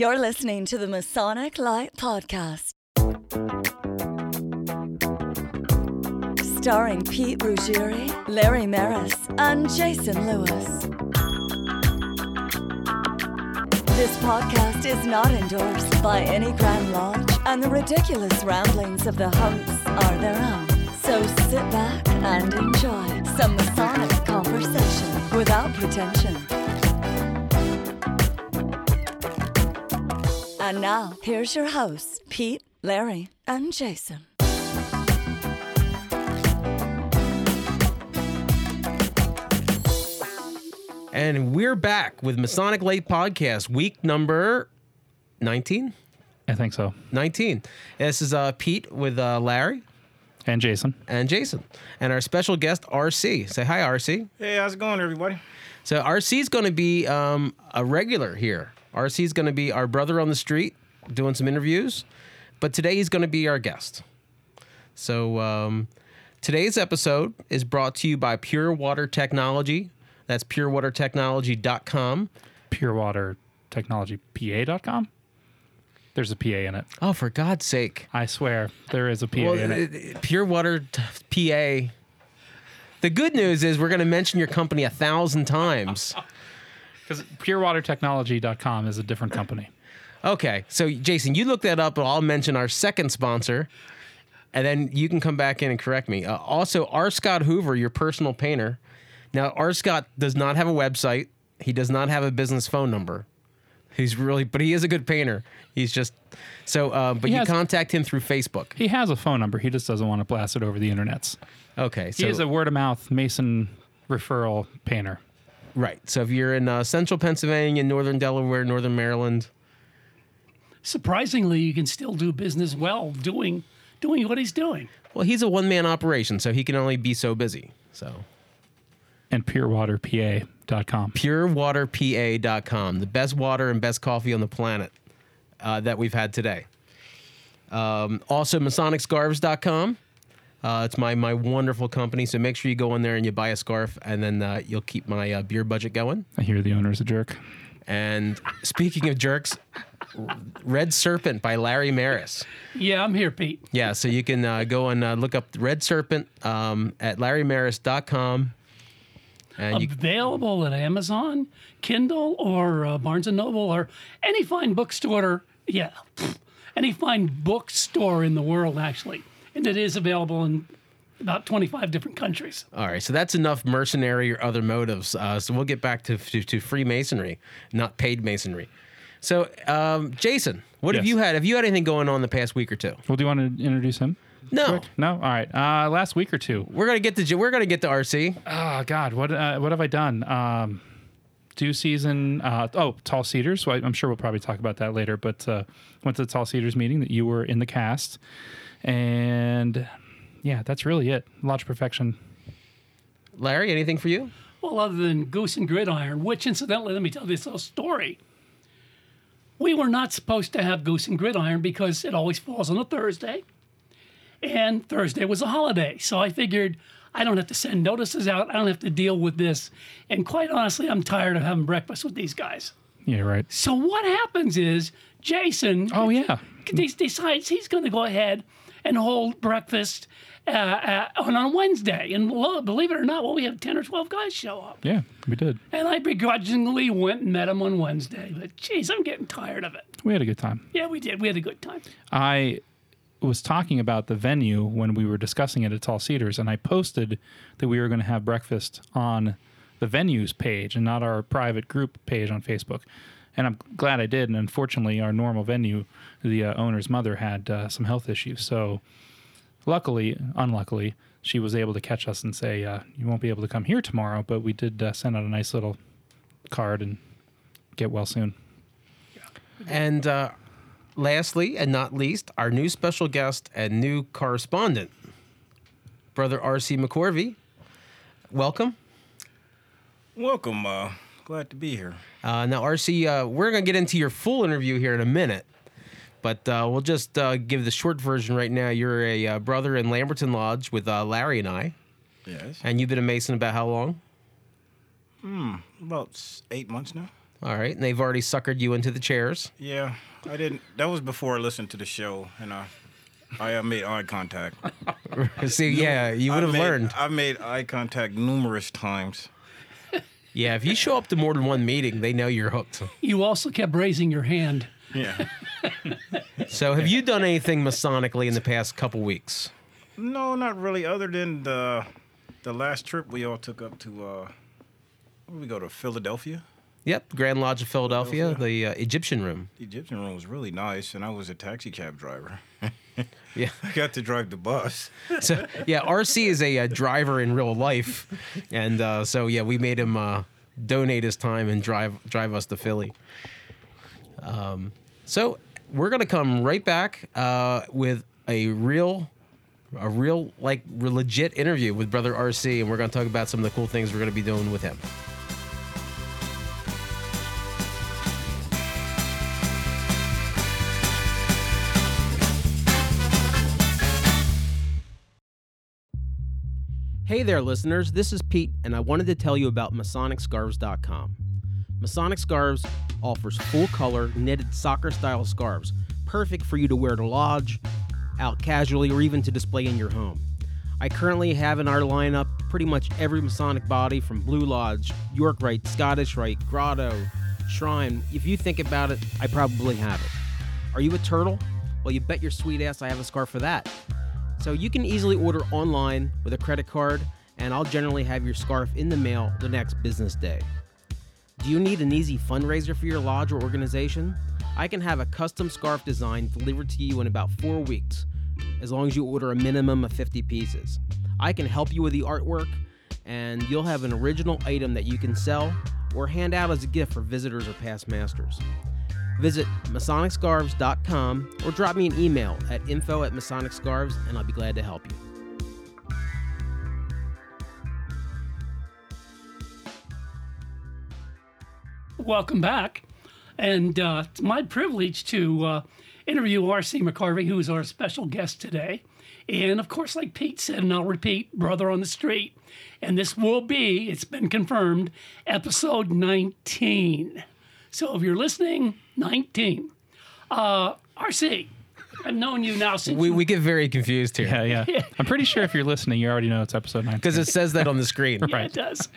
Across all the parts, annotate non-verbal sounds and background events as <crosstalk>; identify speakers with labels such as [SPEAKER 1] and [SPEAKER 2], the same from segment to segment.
[SPEAKER 1] You're listening to the Masonic Light Podcast. Starring Pete Ruggieri, Larry Maris, and Jason Lewis. This podcast is not endorsed by any Grand Lodge, and the ridiculous ramblings of the hosts are their own. So sit back and enjoy some Masonic conversation without pretension. And now, here's your hosts, Pete, Larry, and Jason.
[SPEAKER 2] And we're back with Masonic Light Podcast, week number 19?
[SPEAKER 3] I think so.
[SPEAKER 2] 19. This is uh, Pete with uh, Larry
[SPEAKER 3] And Jason.
[SPEAKER 2] and Jason. And our special guest, RC. Say hi, RC.
[SPEAKER 4] Hey, how's it going, everybody?
[SPEAKER 2] So RC is going to be um, a regular here. RC is going to be our brother on the street doing some interviews, but today he's going to be our guest. So um, today's episode is brought to you by Pure Water Technology. That's purewatertechnology.com.
[SPEAKER 3] PureWaterTechnologyPA.com. There's a PA in it.
[SPEAKER 2] Oh, for God's sake.
[SPEAKER 3] I swear there is a PA
[SPEAKER 2] Well,
[SPEAKER 3] in it.
[SPEAKER 2] it- Pure Water t- PA. The good news is we're going to mention your company a thousand times. <laughs>
[SPEAKER 3] Because PureWaterTechnology.com is a different company.
[SPEAKER 2] Okay, so Jason, you look that up, and I'll mention our second sponsor, and then you can come back in and correct me. Uh, also, R. Scott Hoover, your personal painter. Now, R. Scott does not have a website. He does not have a business phone number. He's really, but he is a good painter. He's just so. Uh, but
[SPEAKER 3] He
[SPEAKER 2] you
[SPEAKER 3] has-
[SPEAKER 2] contact him through Facebook.
[SPEAKER 3] He has a phone number. He just doesn't want to blast it over the internets.
[SPEAKER 2] Okay,
[SPEAKER 3] He
[SPEAKER 2] so
[SPEAKER 3] is a word of mouth Mason referral painter.
[SPEAKER 2] Right. So if you're in uh, Central Pennsylvania, Northern Delaware, Northern Maryland,
[SPEAKER 5] surprisingly, you can still do business well doing doing what he's doing.
[SPEAKER 2] well, he's a one man operation, so he can only be so busy. So.
[SPEAKER 3] And PureWaterPA.com.
[SPEAKER 2] purewaterpa.com, the best water and best coffee on the planet uh, that we've had today. Um, also, MasonicScarves.com. Uh, it's my my wonderful company. So make sure you go in there and you buy a scarf, and then uh, you'll keep my uh, beer budget going.
[SPEAKER 3] I hear the owner's a jerk.
[SPEAKER 2] And speaking of jerks, Red Serpent by Larry Maris.
[SPEAKER 5] Yeah, I'm here, Pete.
[SPEAKER 2] Yeah, so you can uh, go and uh, look up Red Serpent um, at LarryMaris.com. And you,
[SPEAKER 5] Available at Amazon, Kindle, or uh, Barnes and Noble, or any fine bookstore. Yeah, <laughs> any fine bookstore in the world, actually, and it is available in about 25 different countries.
[SPEAKER 2] All right, so that's enough mercenary or other motives. Uh, so we'll get back to, to to Freemasonry, not paid masonry. So, um, Jason, what have you had? Have you had anything going on the past week or two?
[SPEAKER 3] Well, do you want to introduce him?
[SPEAKER 2] No,
[SPEAKER 3] No? All right. Uh, last week or two.
[SPEAKER 2] we're gonna get to J- we're gonna get to RC.
[SPEAKER 3] Oh God, what uh, what have I done? Um, dew season. Uh, oh, Tall Cedars. So I, I'm sure we'll probably talk about that later. But uh, went to the Tall Cedars meeting that you were in the cast, and yeah, that's really it. Lodge Perfection.
[SPEAKER 2] Larry, anything for you?
[SPEAKER 5] Well, other than Goose and Gridiron, which incidentally, let me tell you this little story. We were not supposed to have Goose and Gridiron because it always falls on a Thursday. And Thursday was a holiday. So I figured I don't have to send notices out. I don't have to deal with this. And quite honestly, I'm tired of having breakfast with these guys.
[SPEAKER 3] Yeah, right.
[SPEAKER 5] So what happens is Jason
[SPEAKER 3] Oh yeah.
[SPEAKER 5] de- decides he's going to go ahead and hold breakfast uh, uh, on on Wednesday. And lo- believe it or not, well, we have 10 or 12 guys show up.
[SPEAKER 3] Yeah, we did.
[SPEAKER 5] And I begrudgingly went and met them on Wednesday. But geez, I'm getting tired of it.
[SPEAKER 3] We had a good time.
[SPEAKER 5] Yeah, we did. We had a good time.
[SPEAKER 3] I was talking about the venue when we were discussing it at Tall Cedars, and I posted that we were going to have breakfast on the venues page and not our private group page on Facebook. And I'm glad I did. And unfortunately, our normal venue, the uh, owner's mother, had uh, some health issues. So, luckily, unluckily, she was able to catch us and say, uh, "You won't be able to come here tomorrow," but we did uh, send out a nice little card and get well soon.
[SPEAKER 2] And uh, lastly, and not least, our new special guest and new correspondent, Brother RC McCorvey. Welcome.
[SPEAKER 4] Welcome. Glad to be here.
[SPEAKER 2] Uh, now, RC, uh, we're going to get into your full interview here in a minute, but uh, we'll just uh, give the short version right now. You're a uh, brother in Lamberton Lodge with uh, Larry and I,
[SPEAKER 4] Yes.
[SPEAKER 2] and you've been a Mason about how long?
[SPEAKER 4] Hmm, about eight months now.
[SPEAKER 2] All right, and they've already suckered you into the chairs.
[SPEAKER 4] Yeah, I didn't. That was before I listened to the show, and I, I uh, made eye contact. <laughs>
[SPEAKER 2] See, yeah, you would have learned.
[SPEAKER 4] I've made eye contact numerous times.
[SPEAKER 2] Yeah, if you show up to more than one meeting, they know you're hooked.
[SPEAKER 5] You also kept raising your hand.
[SPEAKER 4] Yeah. <laughs>
[SPEAKER 2] So, have you done anything Masonically in the past couple weeks?
[SPEAKER 4] no, not really. Other than the, the last trip we all took up to, uh, where we go to Philadelphia.
[SPEAKER 2] Yep, Grand Lodge of Philadelphia, the uh, Egyptian room.
[SPEAKER 4] The Egyptian room was really nice, and I was a taxi cab driver. <laughs> <laughs>
[SPEAKER 2] Yeah.
[SPEAKER 4] I got to drive the bus. <laughs>
[SPEAKER 2] So, yeah, RC is a, uh driver in real life, and uh, so yeah, we made him uh, donate his time and drive drive us to Philly. Um, so we're gonna come right back uh, with a real, a real like legit interview with Brother RC, and we're gonna talk about some of the cool things we're gonna be doing with him. Hey there, listeners. This is Pete, and I wanted to tell you about MasonicScarves.com. Masonic Scarves offers full color knitted soccer style scarves, perfect for you to wear to lodge, out casually, or even to display in your home. I currently have in our lineup pretty much every Masonic body from Blue Lodge, York Rite, Scottish Rite, Grotto, Shrine. If you think about it, I probably have it. Are you a turtle? Well, you bet your sweet ass I have a scarf for that. So you can easily order online with a credit card, and I'll generally have your scarf in the mail the next business day. Do you need an easy fundraiser for your lodge or organization? I can have a custom scarf design delivered to you in about four weeks, as long as you order a minimum of 50 pieces. I can help you with the artwork, and you'll have an original item that you can sell or hand out as a gift for visitors or past masters. Visit MasonicScarves.com or drop me an email at info at MasonicScarves and I'll be glad to help you.
[SPEAKER 5] Welcome back. And uh, it's my privilege to uh, interview R.C. McCarvey, who is our special guest today. And of course, like Pete said, and I'll repeat, Brother on the Street. And this will be, it's been confirmed, episode 19. So if you're listening, 19. Uh, RC, I've known you now since
[SPEAKER 2] We, we get very confused here
[SPEAKER 3] Yeah, yeah. <laughs> I'm pretty sure if you're listening, you already know it's episode 19.
[SPEAKER 2] because it says that on the screen. <laughs>
[SPEAKER 5] Yeah, it does.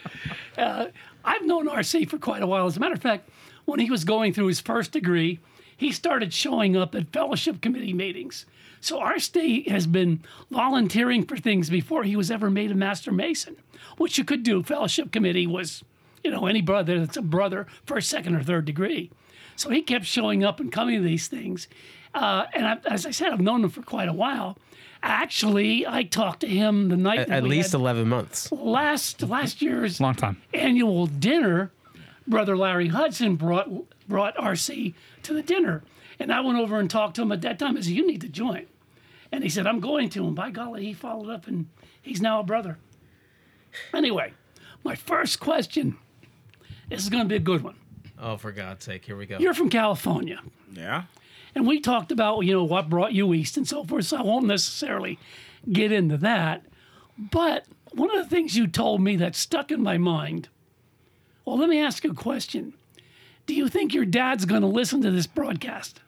[SPEAKER 5] Uh, I've known RC for quite a while. As a matter of fact, when he was going through his first degree, he started showing up at fellowship committee meetings. So RC has been volunteering for things before he was ever made a master mason, which you could do. Fellowship committee was, you know, any brother that's a brother first, second, or third degree. So he kept showing up and coming to these things. Uh, and I, as I said, I've known him for quite a while. Actually, I talked to him the night
[SPEAKER 2] At,
[SPEAKER 5] that
[SPEAKER 2] at
[SPEAKER 5] we
[SPEAKER 2] least
[SPEAKER 5] had
[SPEAKER 2] 11 months.
[SPEAKER 5] last last year's
[SPEAKER 3] Long time.
[SPEAKER 5] annual dinner, Brother Larry Hudson brought brought RC to the dinner, and I went over and talked to him at that time. I said, "You need to join," and he said, "I'm going to." And by golly, he followed up, and he's now a brother. Anyway, my first question. This is going to be a good one.
[SPEAKER 2] Oh, for God's sake, here we go.
[SPEAKER 5] You're from California,
[SPEAKER 4] Yeah.
[SPEAKER 5] and we talked about you know what brought you east and so forth. So I won't necessarily get into that. But one of the things you told me that stuck in my mind. Well, let me ask you a question. Do you think your dad's going to listen to this broadcast?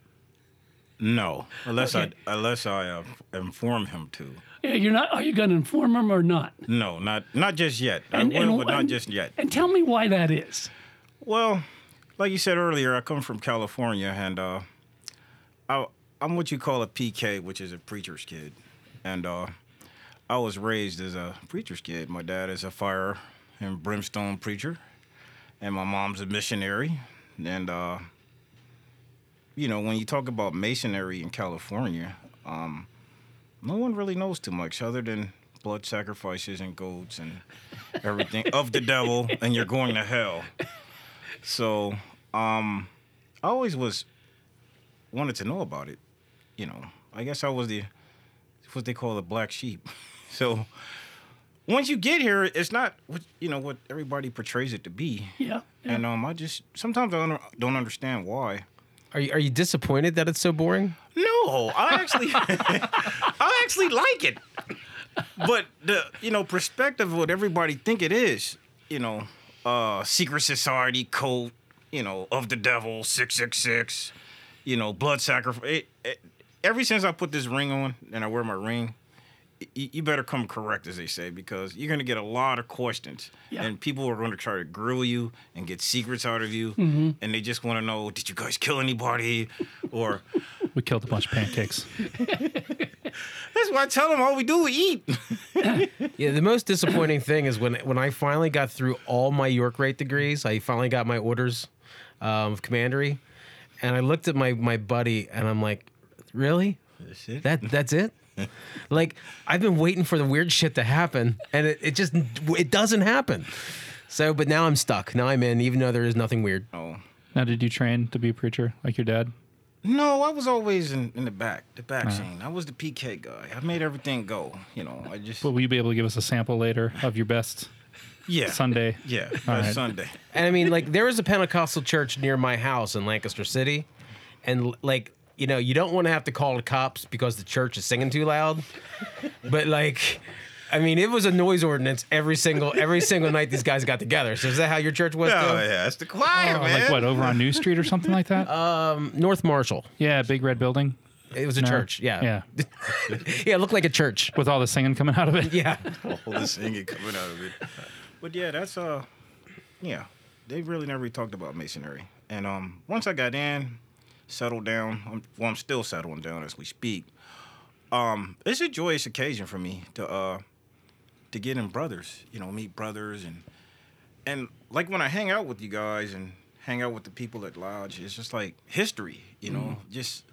[SPEAKER 4] No, unless
[SPEAKER 5] Okay.
[SPEAKER 4] I unless I uh, inform him to.
[SPEAKER 5] Yeah, You're not. Are you going to inform him or not?
[SPEAKER 4] No, not not just yet.
[SPEAKER 5] And-
[SPEAKER 4] I will,
[SPEAKER 5] and-
[SPEAKER 4] but not
[SPEAKER 5] and-
[SPEAKER 4] just yet.
[SPEAKER 5] And tell me why that is.
[SPEAKER 4] Well, like you said earlier, I come from California, and uh, I, I'm what you call a PK, which is a preacher's kid, and uh, I was raised as a preacher's kid. My dad is a fire and brimstone preacher, and my mom's a missionary, and uh, you know when you talk about masonry in California, um, no one really knows too much other than blood sacrifices and goats and everything of the devil, and you're going to hell. So, um, I always was wanted to know about it. You know, I guess I was the what they call the black sheep. <laughs> So, once you get here, it's not what you know what everybody portrays it to be.
[SPEAKER 5] Yeah. yeah.
[SPEAKER 4] And um, I just sometimes I don't, don't understand why.
[SPEAKER 2] Are you, are you disappointed that it's so boring?
[SPEAKER 4] No, I actually, <laughs> I actually like it. But the you know perspective of what everybody think it is, you know, uh, secret society cult, you know, of the devil, six six six, you know, blood sacrifice. Ever since I put this ring on and I wear my ring, y- you better come correct, as they say, because you're going to get a lot of questions,
[SPEAKER 5] Yeah.
[SPEAKER 4] and people are going to try to grill you and get secrets out of you,
[SPEAKER 5] Mm-hmm.
[SPEAKER 4] and they just want to know, did you guys kill anybody, or <laughs>
[SPEAKER 3] We killed a bunch of pancakes. <laughs>
[SPEAKER 4] that's why I tell them all we do is eat. <laughs>
[SPEAKER 2] Yeah, the most disappointing thing is when when I finally got through all my York Rite degrees, I finally got my orders um, of commandery, and I looked at my my buddy and I'm like, really?
[SPEAKER 4] That's it.
[SPEAKER 2] That that's it? <laughs> like I've been waiting for the weird shit to happen, and it, it just it doesn't happen. So, but now I'm stuck. Now I'm in, even though there is nothing weird.
[SPEAKER 4] Oh.
[SPEAKER 3] Now, did you train to be a preacher like your dad?
[SPEAKER 4] No, I was always in, in the back, the back scene. I was the PK guy. I made everything go. You know, I just
[SPEAKER 3] But will you be able to give us a sample later of your best
[SPEAKER 4] yeah
[SPEAKER 3] Sunday? <laughs>
[SPEAKER 4] Yeah,
[SPEAKER 3] All right.
[SPEAKER 4] Sunday.
[SPEAKER 2] And I mean, like, there was a Pentecostal church near my house in Lancaster City, and like, you know, you don't want to have to call the cops because the church is singing too loud, but like. I mean, it was a noise ordinance every single every single night these guys got together. So is that how your church was?
[SPEAKER 4] Oh
[SPEAKER 2] too?
[SPEAKER 4] yeah, it's the choir,
[SPEAKER 3] Oh,
[SPEAKER 4] man.
[SPEAKER 3] like what, over on New Street or something like that?
[SPEAKER 2] North Marshall.
[SPEAKER 3] yeah, big red building.
[SPEAKER 2] It was a
[SPEAKER 3] No?
[SPEAKER 2] church. Yeah.
[SPEAKER 3] Yeah. <laughs>
[SPEAKER 2] Yeah, it looked like a church.
[SPEAKER 3] With all the singing coming out of it.
[SPEAKER 2] Yeah. <laughs>
[SPEAKER 4] all the singing coming out of it. But yeah, that's uh, yeah, they really never talked about masonry. And um, once I got in, settled down. I'm, well, I'm still settling down as we speak. Um, it's a joyous occasion for me to uh, to get in brothers. You know, meet brothers and and like when I hang out with you guys and hang out with the people at lodge, it's just like history. You know, just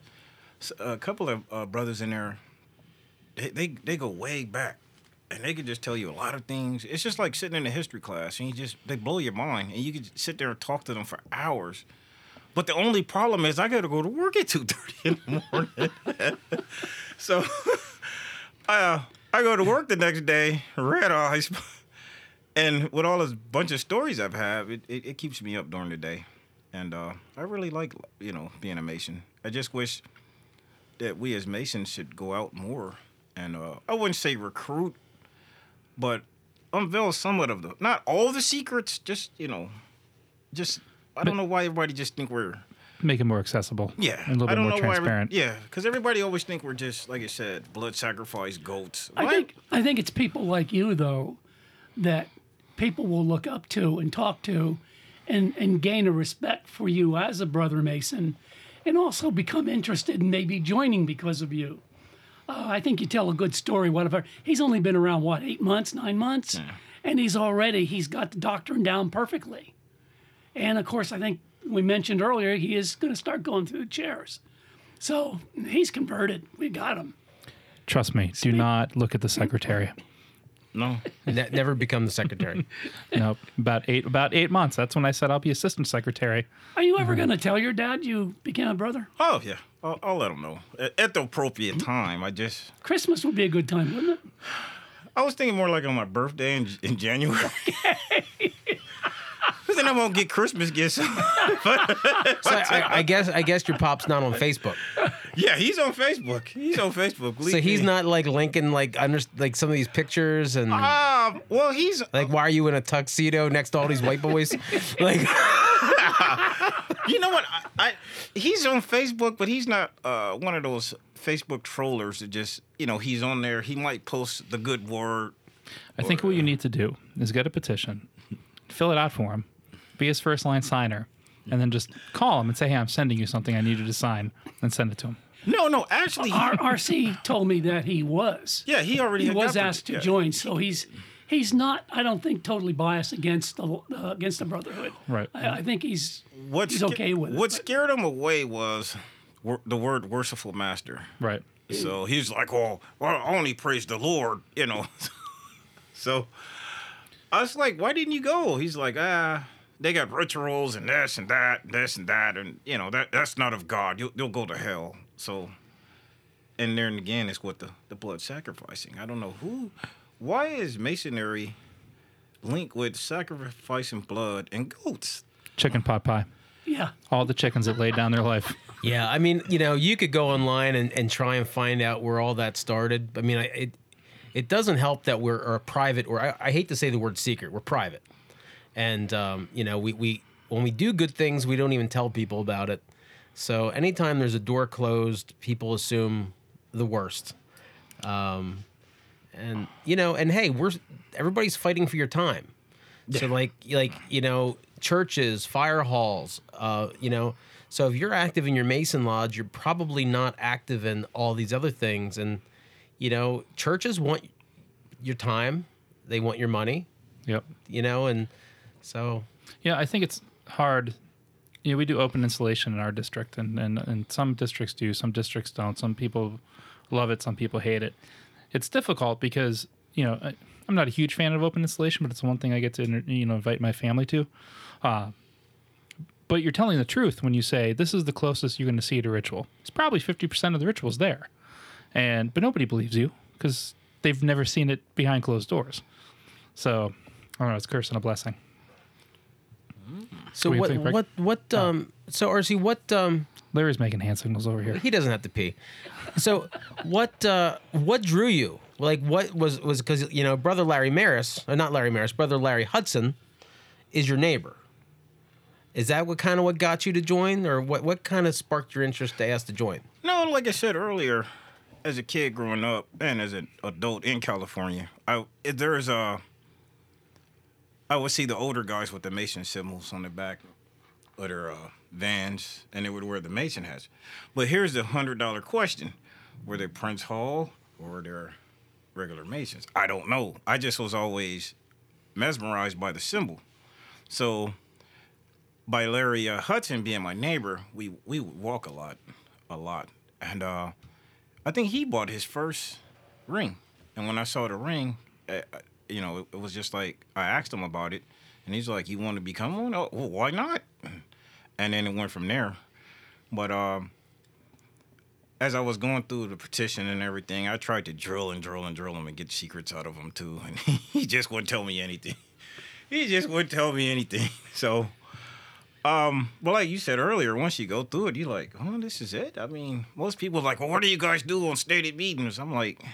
[SPEAKER 4] a couple of uh, brothers in there. They, they they go way back and they can just tell you a lot of things. It's just like sitting in a history class, and you just they blow your mind, and you could sit there and talk to them for hours. But the only problem is I got to go to work at two thirty in the morning. <laughs> so I <laughs> uh, I go to work the next day, red eyes, and with all this bunch of stories I've had, it, it, it keeps me up during the day, and uh, I really like you know being a mason. I just wish that we as masons should go out more and uh, I wouldn't say recruit, but unveil somewhat of the not all the secrets. Just you know, just I don't know why everybody just think we're
[SPEAKER 3] Make it more accessible.
[SPEAKER 4] yeah.
[SPEAKER 3] And a little
[SPEAKER 4] I
[SPEAKER 3] bit more
[SPEAKER 4] know why. every-
[SPEAKER 3] transparent.
[SPEAKER 4] yeah, because everybody always think we're just like I said, blood sacrifice goats.
[SPEAKER 5] I think I think it's people like you though that people will look up to and talk to and and gain a respect for you as a brother Mason and also become interested in maybe joining because of you. Uh, I think you tell a good story. Whatever. He's only been around what eight months, nine months, and he's already he's got the doctrine down perfectly. And of course, I think we mentioned earlier he is going to start going through the chairs. So he's converted. We got him.
[SPEAKER 3] Trust me, do not look at the secretary.
[SPEAKER 4] no. <laughs>
[SPEAKER 2] Ne- never become the secretary. <laughs>
[SPEAKER 3] nope. About eight about eight months. That's when I said I'll be assistant secretary.
[SPEAKER 5] Are you
[SPEAKER 3] Mm-hmm.
[SPEAKER 5] ever going to tell your dad you became a brother?
[SPEAKER 4] Oh yeah, I'll, I'll let him know at, at the appropriate time. I just
[SPEAKER 5] Christmas would be a good time, wouldn't it?
[SPEAKER 4] I was thinking more like on my birthday in, in January. <laughs> Because then I won't get Christmas gifts. <laughs>
[SPEAKER 2] So I, I guess I guess your pop's not on Facebook.
[SPEAKER 4] yeah, he's on Facebook. He's on Facebook.
[SPEAKER 2] So he's
[SPEAKER 4] me.
[SPEAKER 2] not like linking like under like some of these pictures and
[SPEAKER 4] Um, well, he's
[SPEAKER 2] like why are you in a tuxedo next to all these white boys? <laughs> like <laughs>
[SPEAKER 4] You know what? I, I he's on Facebook, but he's not uh, one of those Facebook trollers that just you know he's on there. He might post the good word.
[SPEAKER 3] I think what you need to do is get a petition, fill it out for him, be his first line signer, and then just call him and say, "Hey, I'm sending you something. I need you to sign," and send it to him.
[SPEAKER 4] No, no, actually, he,
[SPEAKER 5] R- RC told me that he was.
[SPEAKER 4] yeah, he already
[SPEAKER 5] He
[SPEAKER 4] had
[SPEAKER 5] was
[SPEAKER 4] got-
[SPEAKER 5] asked to
[SPEAKER 4] yeah.
[SPEAKER 5] join, so he's he's not. I don't think totally biased against the uh, against the Brotherhood.
[SPEAKER 3] Right.
[SPEAKER 5] I, I think he's
[SPEAKER 4] What
[SPEAKER 5] he's
[SPEAKER 4] sca-
[SPEAKER 5] okay with it.
[SPEAKER 4] What
[SPEAKER 5] but-
[SPEAKER 4] scared him away was wor- the word "worshipful master."
[SPEAKER 3] Right.
[SPEAKER 4] So he's like, "Oh, well, I only praise the Lord," you know. <laughs> so I was like, "Why didn't you go?" He's like, "Ah, they got rituals and this and that, and this and that, and you know that that's not of God. You'll you'll go to hell." So, and then again, it's with the the blood sacrificing. I don't know who, why is masonry linked with sacrificing blood and goats?
[SPEAKER 3] Chicken pot pie.
[SPEAKER 5] yeah.
[SPEAKER 3] All the chickens that laid down their life. <laughs>
[SPEAKER 2] Yeah, I mean, you know, you could go online and, and try and find out where all that started. I mean, I, it it doesn't help that we're a private, or I, I hate to say the word secret. We're private, and um, you know, we we when we do good things, we don't even tell people about it. So anytime there's a door closed, people assume the worst. Um, and you know, and hey, we're everybody's fighting for your time. So like like you know, churches, fire halls, uh, you know. So if you're active in your Mason lodge, you're probably not active in all these other things. And you know, churches want your time, they want your money,
[SPEAKER 3] Yep.
[SPEAKER 2] you know, and so
[SPEAKER 3] Yeah, I think it's hard. You know, we do open installation in our district, and, and, and some districts do, some districts don't. Some people love it, some people hate it. It's difficult because, you know, I, I'm not a huge fan of open installation, but it's one thing I get to, you know, invite my family to. Uh, but you're telling the truth when you say this is the closest you're going to see to ritual. It's probably 50% of the rituals there. And, but nobody believes you because they've never seen it behind closed doors. So, I don't know, it's a curse and a blessing.
[SPEAKER 2] So
[SPEAKER 3] What
[SPEAKER 2] what
[SPEAKER 3] think,
[SPEAKER 2] what what um so RC what um
[SPEAKER 3] Larry's making hand signals over here.
[SPEAKER 2] he doesn't have to pee. So what uh what drew you? Like what was was because you know brother Larry Maris, or not Larry Maris, brother Larry Hudson is your neighbor. Is that what kind of what got you to join, or what what kind of sparked your interest to ask to join?
[SPEAKER 4] No, like I said earlier, as a kid growing up and as an adult in California, I there's a I would see the older guys with the Mason symbols on the back of their uh, vans, and they would wear the Mason hats. But here's the hundred dollar question: Were they Prince Hall or they're regular Masons? I don't know. I just was always mesmerized by the symbol. So by Larry uh, Hudson being my neighbor, we we would walk a lot, a lot, and uh, I think he bought his first ring. And when I saw the ring, uh, you know, it, it was just like I asked him about it, and he's like, "You want to become one? Oh, well, why not?" And then it went from there. But um, as I was going through the petition and everything, I tried to drill and drill and drill him and get secrets out of him too, and <laughs> he just wouldn't tell me anything. <laughs> He just wouldn't tell me anything. <laughs> So. Um, well, like you said earlier, once you go through it, you're like, oh, this is it. I mean, most people are like, well, what do you guys do on stated meetings? I'm like,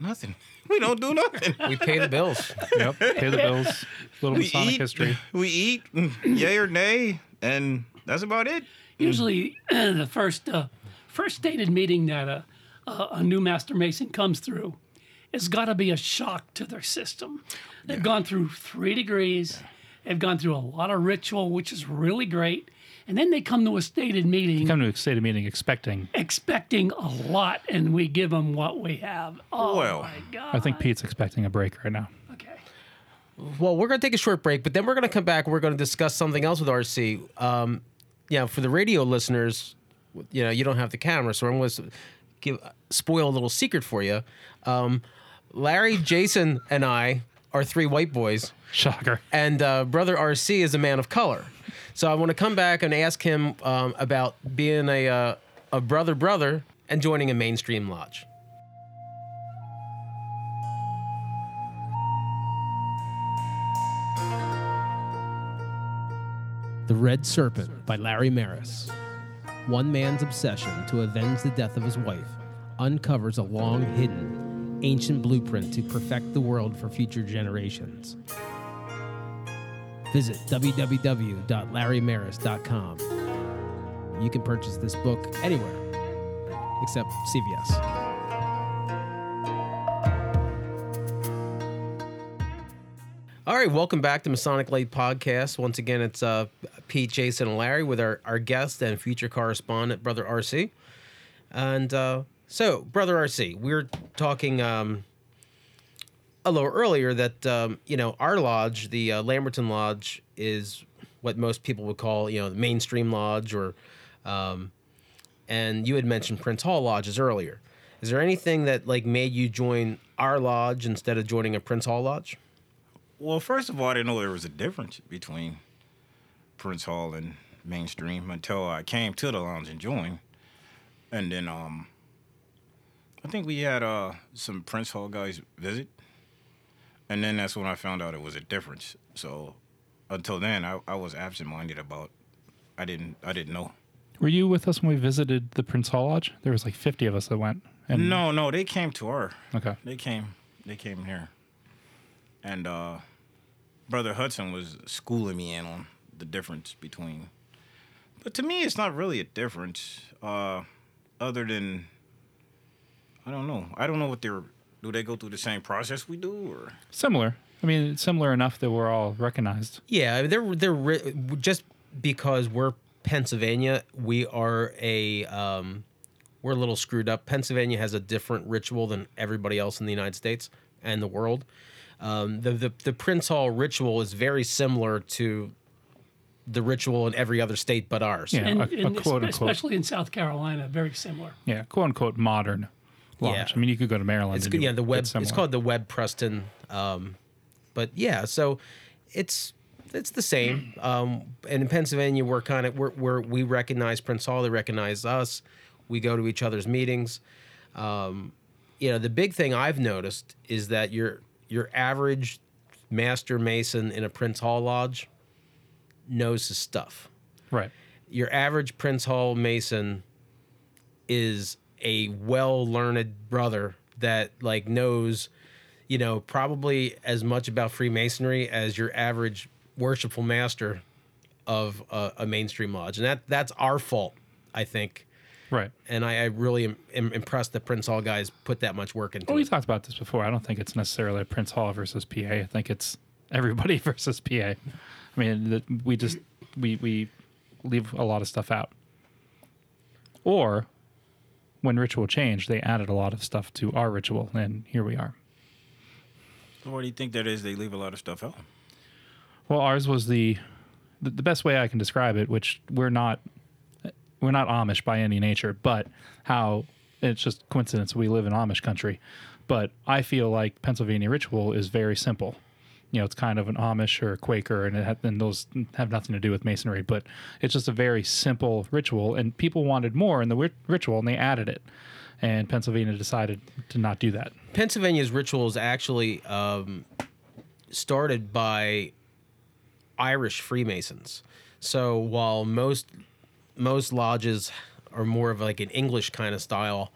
[SPEAKER 4] nothing. <laughs> We don't do nothing.
[SPEAKER 2] We pay the bills. <laughs>
[SPEAKER 3] Yep. Pay the bills. Little
[SPEAKER 4] we
[SPEAKER 3] Masonic
[SPEAKER 4] eat,
[SPEAKER 3] history.
[SPEAKER 4] we eat, mm, yay or nay, and that's about it.
[SPEAKER 5] Usually, <clears throat> the first uh, first stated meeting that a, a, a new master mason comes through, it's got to be a shock to their system. They've gone through three degrees, they've gone through a lot of ritual, which is really great, and then they come to a stated meeting They
[SPEAKER 3] Come to a stated meeting expecting.
[SPEAKER 5] expecting a lot, and we give them what we have. Oh
[SPEAKER 4] Well,
[SPEAKER 5] my god!
[SPEAKER 3] I think Pete's expecting a break right now.
[SPEAKER 5] Okay.
[SPEAKER 2] Well, we're going to take a short break, but then we're going to come back. We're going to discuss something else with RC. Um, yeah, for the radio listeners, you know, you don't have the camera, so I'm going to give spoil a little secret for you. Um, Larry, Jason, and I are three white boys,
[SPEAKER 3] Shocker.
[SPEAKER 2] and uh, brother RC is a man of color. So I want to come back and ask him um, about being a uh, a brother brother and joining a mainstream lodge.
[SPEAKER 6] The Red Serpent by Larry Maris. One man's obsession to avenge the death of his wife uncovers a long hidden, ancient blueprint to perfect the world for future generations. Visit www.larrymaris.com. You can purchase this book anywhere except CVS.
[SPEAKER 2] All right, welcome back to Masonic Light Podcast. Once again, it's uh, Pete, Jason, and Larry with our, our guest and future correspondent, Brother RC. And uh, so, Brother RC, we're talking um, a little earlier that, um, you know, our lodge, the uh, Lamberton Lodge, is what most people would call, you know, the mainstream lodge or, um, and you had mentioned Prince Hall lodges earlier. Is there anything that like made you join our lodge instead of joining a Prince Hall lodge?
[SPEAKER 4] Well, first of all, I didn't know there was a difference between Prince Hall and mainstream until I came to the lounge and joined. And then um I think we had uh some Prince Hall guys visit. And then that's when I found out it was a difference. So until then I, I was absent minded about I didn't I didn't know.
[SPEAKER 3] Were you with us when we visited the Prince Hall Lodge? There was like 50 of us that went. And
[SPEAKER 4] No, no, they came to our
[SPEAKER 3] Okay.
[SPEAKER 4] They came. They came here, and uh, brother Hudson was schooling me in on the difference between. But to me, it's not really a difference, uh, other than I don't know. I don't know what they're. Do they go through the same process we do, or
[SPEAKER 3] Similar. I mean, similar enough that we're all recognized.
[SPEAKER 2] Yeah, they're they're ri- just because we're Pennsylvania, we are a um, we're a little screwed up. Pennsylvania has a different ritual than everybody else in the United States and the world. Um, the, the the Prince Hall ritual is very similar to the ritual in every other state but ours.
[SPEAKER 3] Yeah.
[SPEAKER 5] and,
[SPEAKER 3] a- a
[SPEAKER 5] and
[SPEAKER 3] quote, unquote.
[SPEAKER 5] especially in South Carolina, very similar.
[SPEAKER 3] Yeah, quote unquote modern lodge.
[SPEAKER 2] Yeah.
[SPEAKER 3] I mean, you could go to Maryland.
[SPEAKER 2] It's good. Yeah, the web.
[SPEAKER 3] It's,
[SPEAKER 2] called the Webb Preston. Um, but yeah, so it's it's the same. <clears throat> Um, and in Pennsylvania, we're kind of we're, we're we recognize Prince Hall. They recognize us. We go to each other's meetings. Um, you know, the big thing I've noticed is that your your average master mason in a Prince Hall lodge knows his stuff
[SPEAKER 3] right.
[SPEAKER 2] your average Prince Hall Mason is a well learned brother that like knows, you know, probably as much about Freemasonry as your average worshipful master of a, a mainstream lodge, and that that's our fault, I think.
[SPEAKER 3] Right.
[SPEAKER 2] And I, I really am, am impressed that Prince Hall guys put that much work into
[SPEAKER 3] Well, we
[SPEAKER 2] it.
[SPEAKER 3] talked about this before. I don't think it's necessarily Prince Hall versus PA. I think it's everybody <laughs> versus PA. I mean, the, we just we we leave a lot of stuff out. Or when ritual changed, they added a lot of stuff to our ritual, and here we are.
[SPEAKER 4] what do you think that is? They leave a lot of stuff out.
[SPEAKER 3] Well, ours was the the best way I can describe it, which we're not we're not Amish by any nature, but how it's just coincidence we live in Amish country. But I feel like Pennsylvania ritual is very simple. You know, it's kind of an Amish or a Quaker, and it ha- and those have nothing to do with masonry. But it's just a very simple ritual, and people wanted more in the ritual, and they added it. And Pennsylvania decided to not do that.
[SPEAKER 2] Pennsylvania's ritual is actually um, started by Irish Freemasons. So while most most lodges are more of like an English kind of style,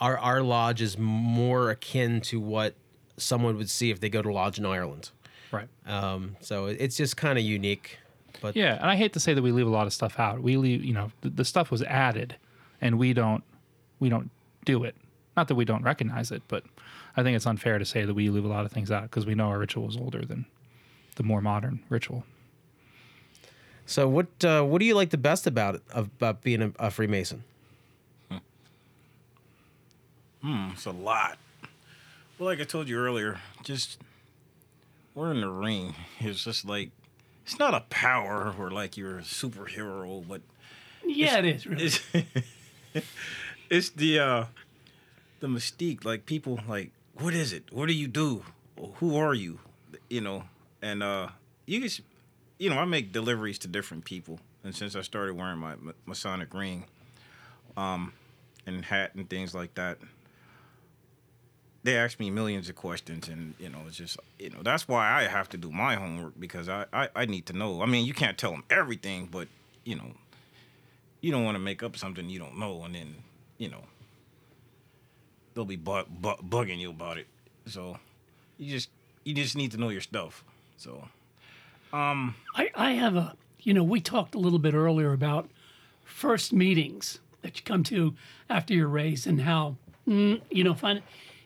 [SPEAKER 2] our our lodge is more akin to what someone would see if they go to lodge in Ireland.
[SPEAKER 3] Right.
[SPEAKER 2] Um, so it's just kind of unique. But
[SPEAKER 3] Yeah, and I hate to say that we leave a lot of stuff out. We leave, you know, the, the stuff was added, and we don't, we don't do it. Not that we don't recognize it, but I think it's unfair to say that we leave a lot of things out because we know our ritual is older than the more modern ritual.
[SPEAKER 2] so what uh, what do you like the best about it about being a, a Freemason?
[SPEAKER 4] It's a lot. Well, like I told you earlier, just we're in the ring. It's just like it's not a power or like you're a superhero, but
[SPEAKER 5] Yeah, it is really.
[SPEAKER 4] it's <laughs> it's the uh the mystique. Like people like, what is it? What do you do? Who are you? You know, and uh you just you know, I make deliveries to different people, and since I started wearing my Ma- Masonic ring, um, and hat and things like that, they ask me millions of questions, and you know, it's just you know that's why I have to do my homework because I I, I need to know. I mean, you can't tell them everything, but you know, you don't want to make up something you don't know, and then you know they'll be bu- bu- bugging you about it. So you just you just need to know your stuff. So
[SPEAKER 5] I, I have a, you know, we talked a little bit earlier about first meetings that you come to after you're raised and how, mm, you know, find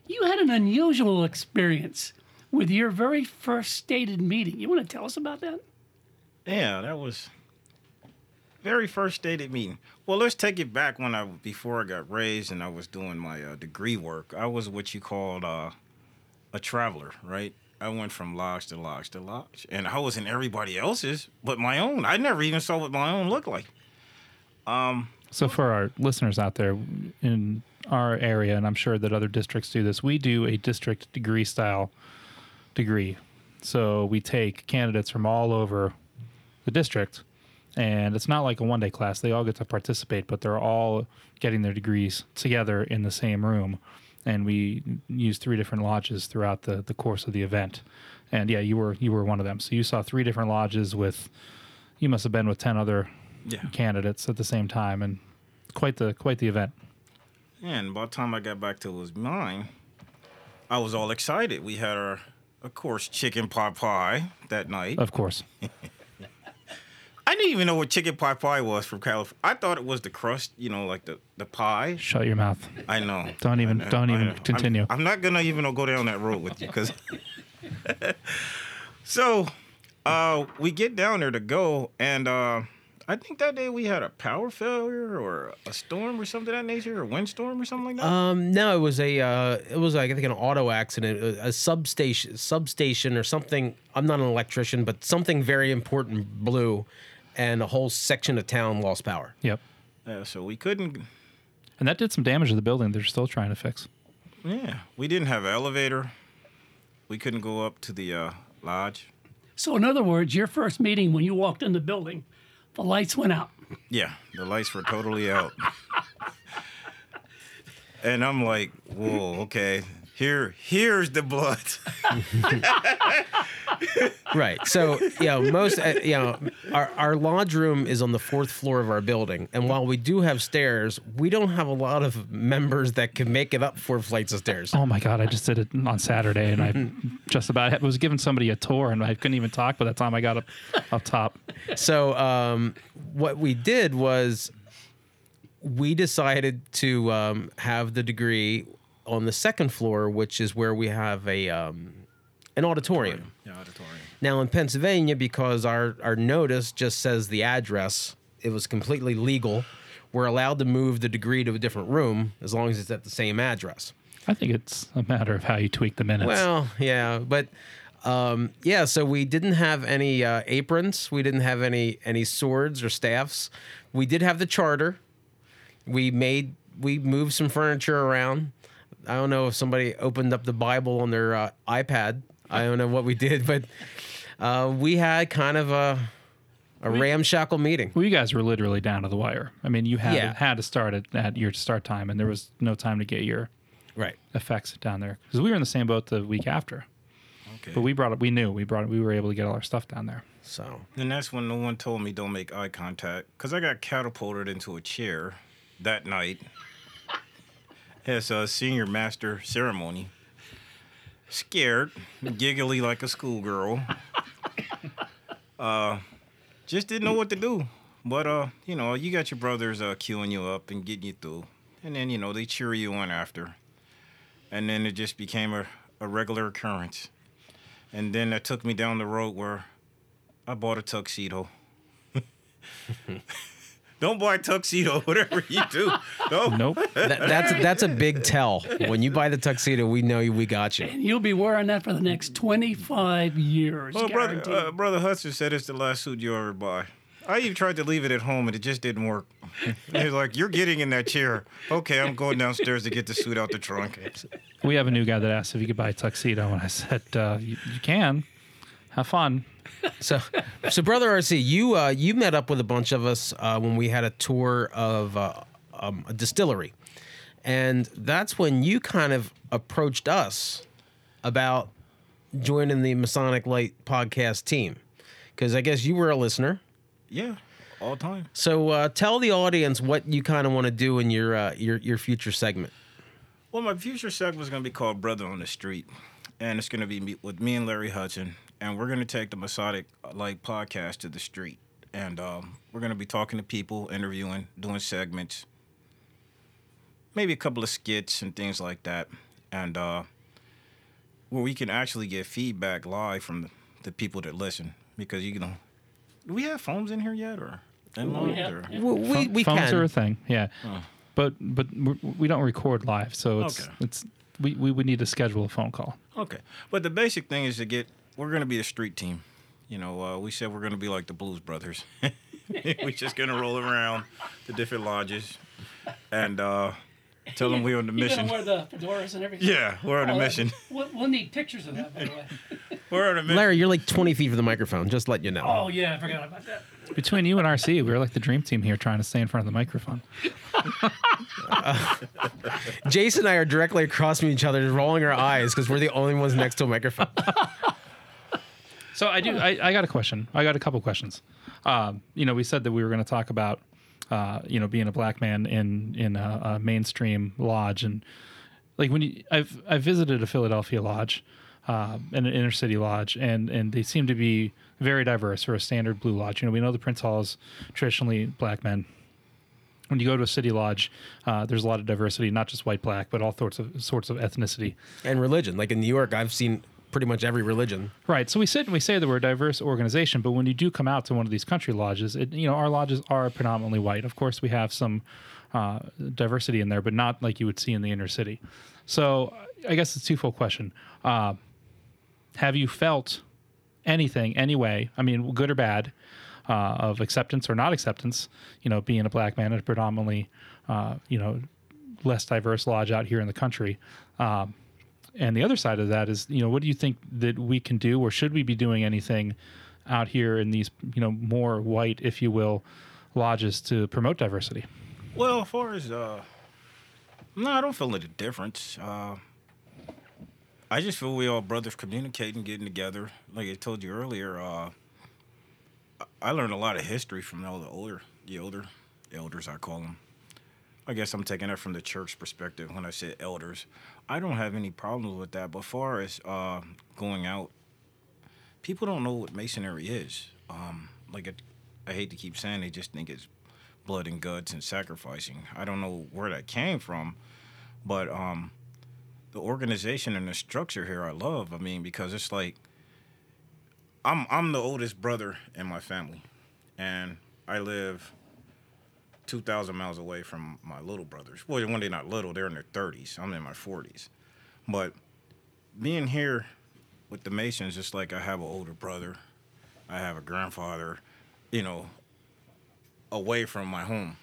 [SPEAKER 5] you had an unusual experience with your very first stated meeting. You want to tell us about that?
[SPEAKER 4] Yeah, that was very first stated meeting. Well, let's take it back when I before I got raised and I was doing my uh, degree work. I was what you called uh, a traveler, right? I went from lodge to lodge to lodge, and I was in everybody else's, but my own. I never even saw what my own looked like.
[SPEAKER 3] Um, So for our listeners out there in our area, and I'm sure that other districts do this, we do a district degree style degree. So we take candidates from all over the district, and it's not like a one day class. They all get to participate, but they're all getting their degrees together in the same room. And we use three different lodges throughout the, the course of the event. And yeah, you were you were one of them. So you saw three different lodges with you must have been with ten other
[SPEAKER 4] Yeah.
[SPEAKER 3] candidates at the same time, and quite the quite the event.
[SPEAKER 4] And by the time I got back to it was mine, I was all excited. We had our, of course, chicken pot pie that night.
[SPEAKER 3] Of course, <laughs> I
[SPEAKER 4] didn't even know what chicken pot pie was from California. I thought it was the crust, you know, like the, the pie.
[SPEAKER 3] Shut your mouth.
[SPEAKER 4] I know.
[SPEAKER 3] Don't even-
[SPEAKER 4] know,
[SPEAKER 3] don't even
[SPEAKER 4] know. I'm-
[SPEAKER 3] continue.
[SPEAKER 4] I'm, not gonna even go down that road with you because. <laughs> so, uh, we get down there to go, and uh, I think that day we had a power failure or a storm or something of that nature, or windstorm or something like that.
[SPEAKER 2] Um, no, it was a uh, it was like I think an auto accident, a, a substation, substation or something. I'm not an electrician, but something very important blew, and a whole section of town lost power.
[SPEAKER 3] Yep.
[SPEAKER 4] yeah, so we couldn't.
[SPEAKER 3] And that did some damage to the building. They're still trying to fix.
[SPEAKER 4] Yeah, we didn't have an elevator. We couldn't go up to the uh, lodge.
[SPEAKER 5] So, in other words, your first meeting when you walked in the building, the lights went out.
[SPEAKER 4] Yeah, the lights were totally out. <laughs> and I'm like, whoa, okay. Here, here's the blood.
[SPEAKER 2] Right. So, you know, most, uh, you know, our, our lodge room is on the fourth floor of our building. And while we do have stairs, we don't have a lot of members that can make it up four flights of stairs.
[SPEAKER 3] Oh my god! I just did it on Saturday, and I <laughs> just about I was giving somebody a tour, and I couldn't even talk by the time I got up up top.
[SPEAKER 2] So, um, what we did was we decided to um, have the degree on the second floor, which is where we have a um, an auditorium.
[SPEAKER 4] Yeah, auditorium.
[SPEAKER 2] Now in Pennsylvania, because our our notice just says the address, it was completely legal. We're allowed to move the degree to a different room as long as it's at the same address.
[SPEAKER 3] I think it's a matter of how you tweak the minutes.
[SPEAKER 2] Well, yeah, but um, yeah. So we didn't have any uh, aprons. We didn't have any any swords or staffs. We did have the charter. We made we moved some furniture around. I don't know if somebody opened up the Bible on their uh, iPad. I don't know what we did, but uh, we had kind of a a ramshackle meeting.
[SPEAKER 3] well, you guys were literally down to the wire. I mean, you had
[SPEAKER 2] Yeah.
[SPEAKER 3] had to start at, at your start time, and there was no time to get your
[SPEAKER 2] Right.
[SPEAKER 3] effects down there because we were in the same boat the week after.
[SPEAKER 4] Okay.
[SPEAKER 3] But we brought it. We knew we brought it. We were able to get all our stuff down there.
[SPEAKER 2] So
[SPEAKER 4] And that's when no one told me don't make eye contact because I got catapulted into a chair that night as a senior master ceremony. Scared, giggly like a schoolgirl. <laughs> Uh, just didn't know what to do. But uh, you know, you got your brothers uh, cueing you up and getting you through, and then you know they cheer you on after, and then it just became a, a regular occurrence. And then that took me down the road where I bought a tuxedo. <laughs> Don't buy a tuxedo, <laughs> whatever you do. No.
[SPEAKER 3] Nope. <laughs>
[SPEAKER 2] that, that's that's a big tell. When you buy the tuxedo, we know you, we got you.
[SPEAKER 5] And you'll be wearing that for the next 25 years.
[SPEAKER 4] Well, brother, uh, brother Hudson said it's the last suit you ever buy. I even tried to leave it at home and it just didn't work. <laughs> He was like, "You're getting in that chair." Okay, I'm going downstairs to get the suit out the trunk.
[SPEAKER 3] We have a new guy that asked if he could buy a tuxedo, and I said, uh, you, "You can. Have fun."
[SPEAKER 2] So, so brother RC, you uh, you met up with a bunch of us uh, when we had a tour of uh, um, a distillery, and that's when you kind of approached us about joining the Masonic Light podcast team, because I guess you were a listener.
[SPEAKER 4] Yeah, all time.
[SPEAKER 2] So uh, tell the audience what you kind of want to do in your uh, your your future segment.
[SPEAKER 4] Well, my future segment is going to be called Brother on the Street. And it's going to be with me and Larry Hudson. And we're going to take the Masonic Light podcast to the street. And um, we're going to be talking to people, interviewing, doing segments, maybe a couple of skits and things like that. And uh, where we can actually get feedback live from the, the people that listen. Because, you know, do we have phones in here yet? Or, in
[SPEAKER 5] Yeah.
[SPEAKER 4] or?
[SPEAKER 5] Yeah.
[SPEAKER 2] We we, we
[SPEAKER 3] Phones
[SPEAKER 2] can.
[SPEAKER 3] are a thing, yeah. But but we're- we don't record live, so it's
[SPEAKER 4] Okay.
[SPEAKER 3] it's we, we would need to schedule a phone call.
[SPEAKER 4] Okay, but the basic thing is to get. We're going to be a street team. You know, uh, we said we're going to be like the Blues Brothers. <laughs> we're just going to roll around the different lodges and uh, tell them we're on the
[SPEAKER 5] You're
[SPEAKER 4] mission.
[SPEAKER 5] gonna wear the fedoras and everything.
[SPEAKER 4] Yeah, we're on a
[SPEAKER 5] Oh,
[SPEAKER 4] mission. <laughs>
[SPEAKER 5] We'll, we'll need pictures of that, by the way. <laughs>
[SPEAKER 4] We're on a mission.
[SPEAKER 2] Larry, you're like 20 feet from the microphone. Just let you know.
[SPEAKER 5] Oh yeah, I forgot about that.
[SPEAKER 3] Between you and RC, we were like the dream team here, trying to stay in front of the microphone.
[SPEAKER 2] Jason and I are directly across from each other, rolling our eyes because we're the only ones next to a microphone.
[SPEAKER 3] So I do. I, I got a question. I got a couple questions. Um, you know, we said that we were going to talk about, uh, you know, being a black man in in a, a mainstream lodge, and like when you, I've I visited a Philadelphia lodge, uh, and an inner city lodge, and and they seem to be very diverse for a standard blue lodge. You know, we know the Prince Hall is traditionally black men. When you go to a city lodge, uh, there's a lot of diversity, not just white, black, but all sorts of sorts of ethnicity.
[SPEAKER 2] And religion. Like in New York, I've seen pretty much every religion.
[SPEAKER 3] Right. So we sit and we say that we're a diverse organization, but when you do come out to one of these country lodges, it, you know, our lodges are predominantly white. Of course, we have some uh, diversity in there, but not like you would see in the inner city. So I guess it's a twofold question. Uh, have you felt anything, anyway, I mean, good or bad, uh, of acceptance or not acceptance, you know, being a black man in a predominantly, uh, you know, less diverse lodge out here in the country? Um, and the other side of that is, you know, what do you think that we can do, or should we be doing anything out here in these, you know, more white, if you will, lodges to promote diversity?
[SPEAKER 4] Well, as far as uh, no, I don't feel any difference. Uh, I just feel we all brothers communicating, getting together. Like I told you earlier, uh, I learned a lot of history from all the older, the older elders, I call them. I guess I'm taking that from the church perspective when I say elders. I don't have any problems with that. But far as uh, going out, people don't know what masonry is. Um, like it, I hate to keep saying, they just think it's blood and guts and sacrificing. I don't know where that came from, but um, the organization and the structure here I love. I mean, because it's like I'm I'm the oldest brother in my family, and I live two thousand miles away from my little brothers. Well, when they're not little, they're in their thirties. I'm in my forties, but being here with the Masons, it's like I have an older brother, I have a grandfather, you know, away from my home.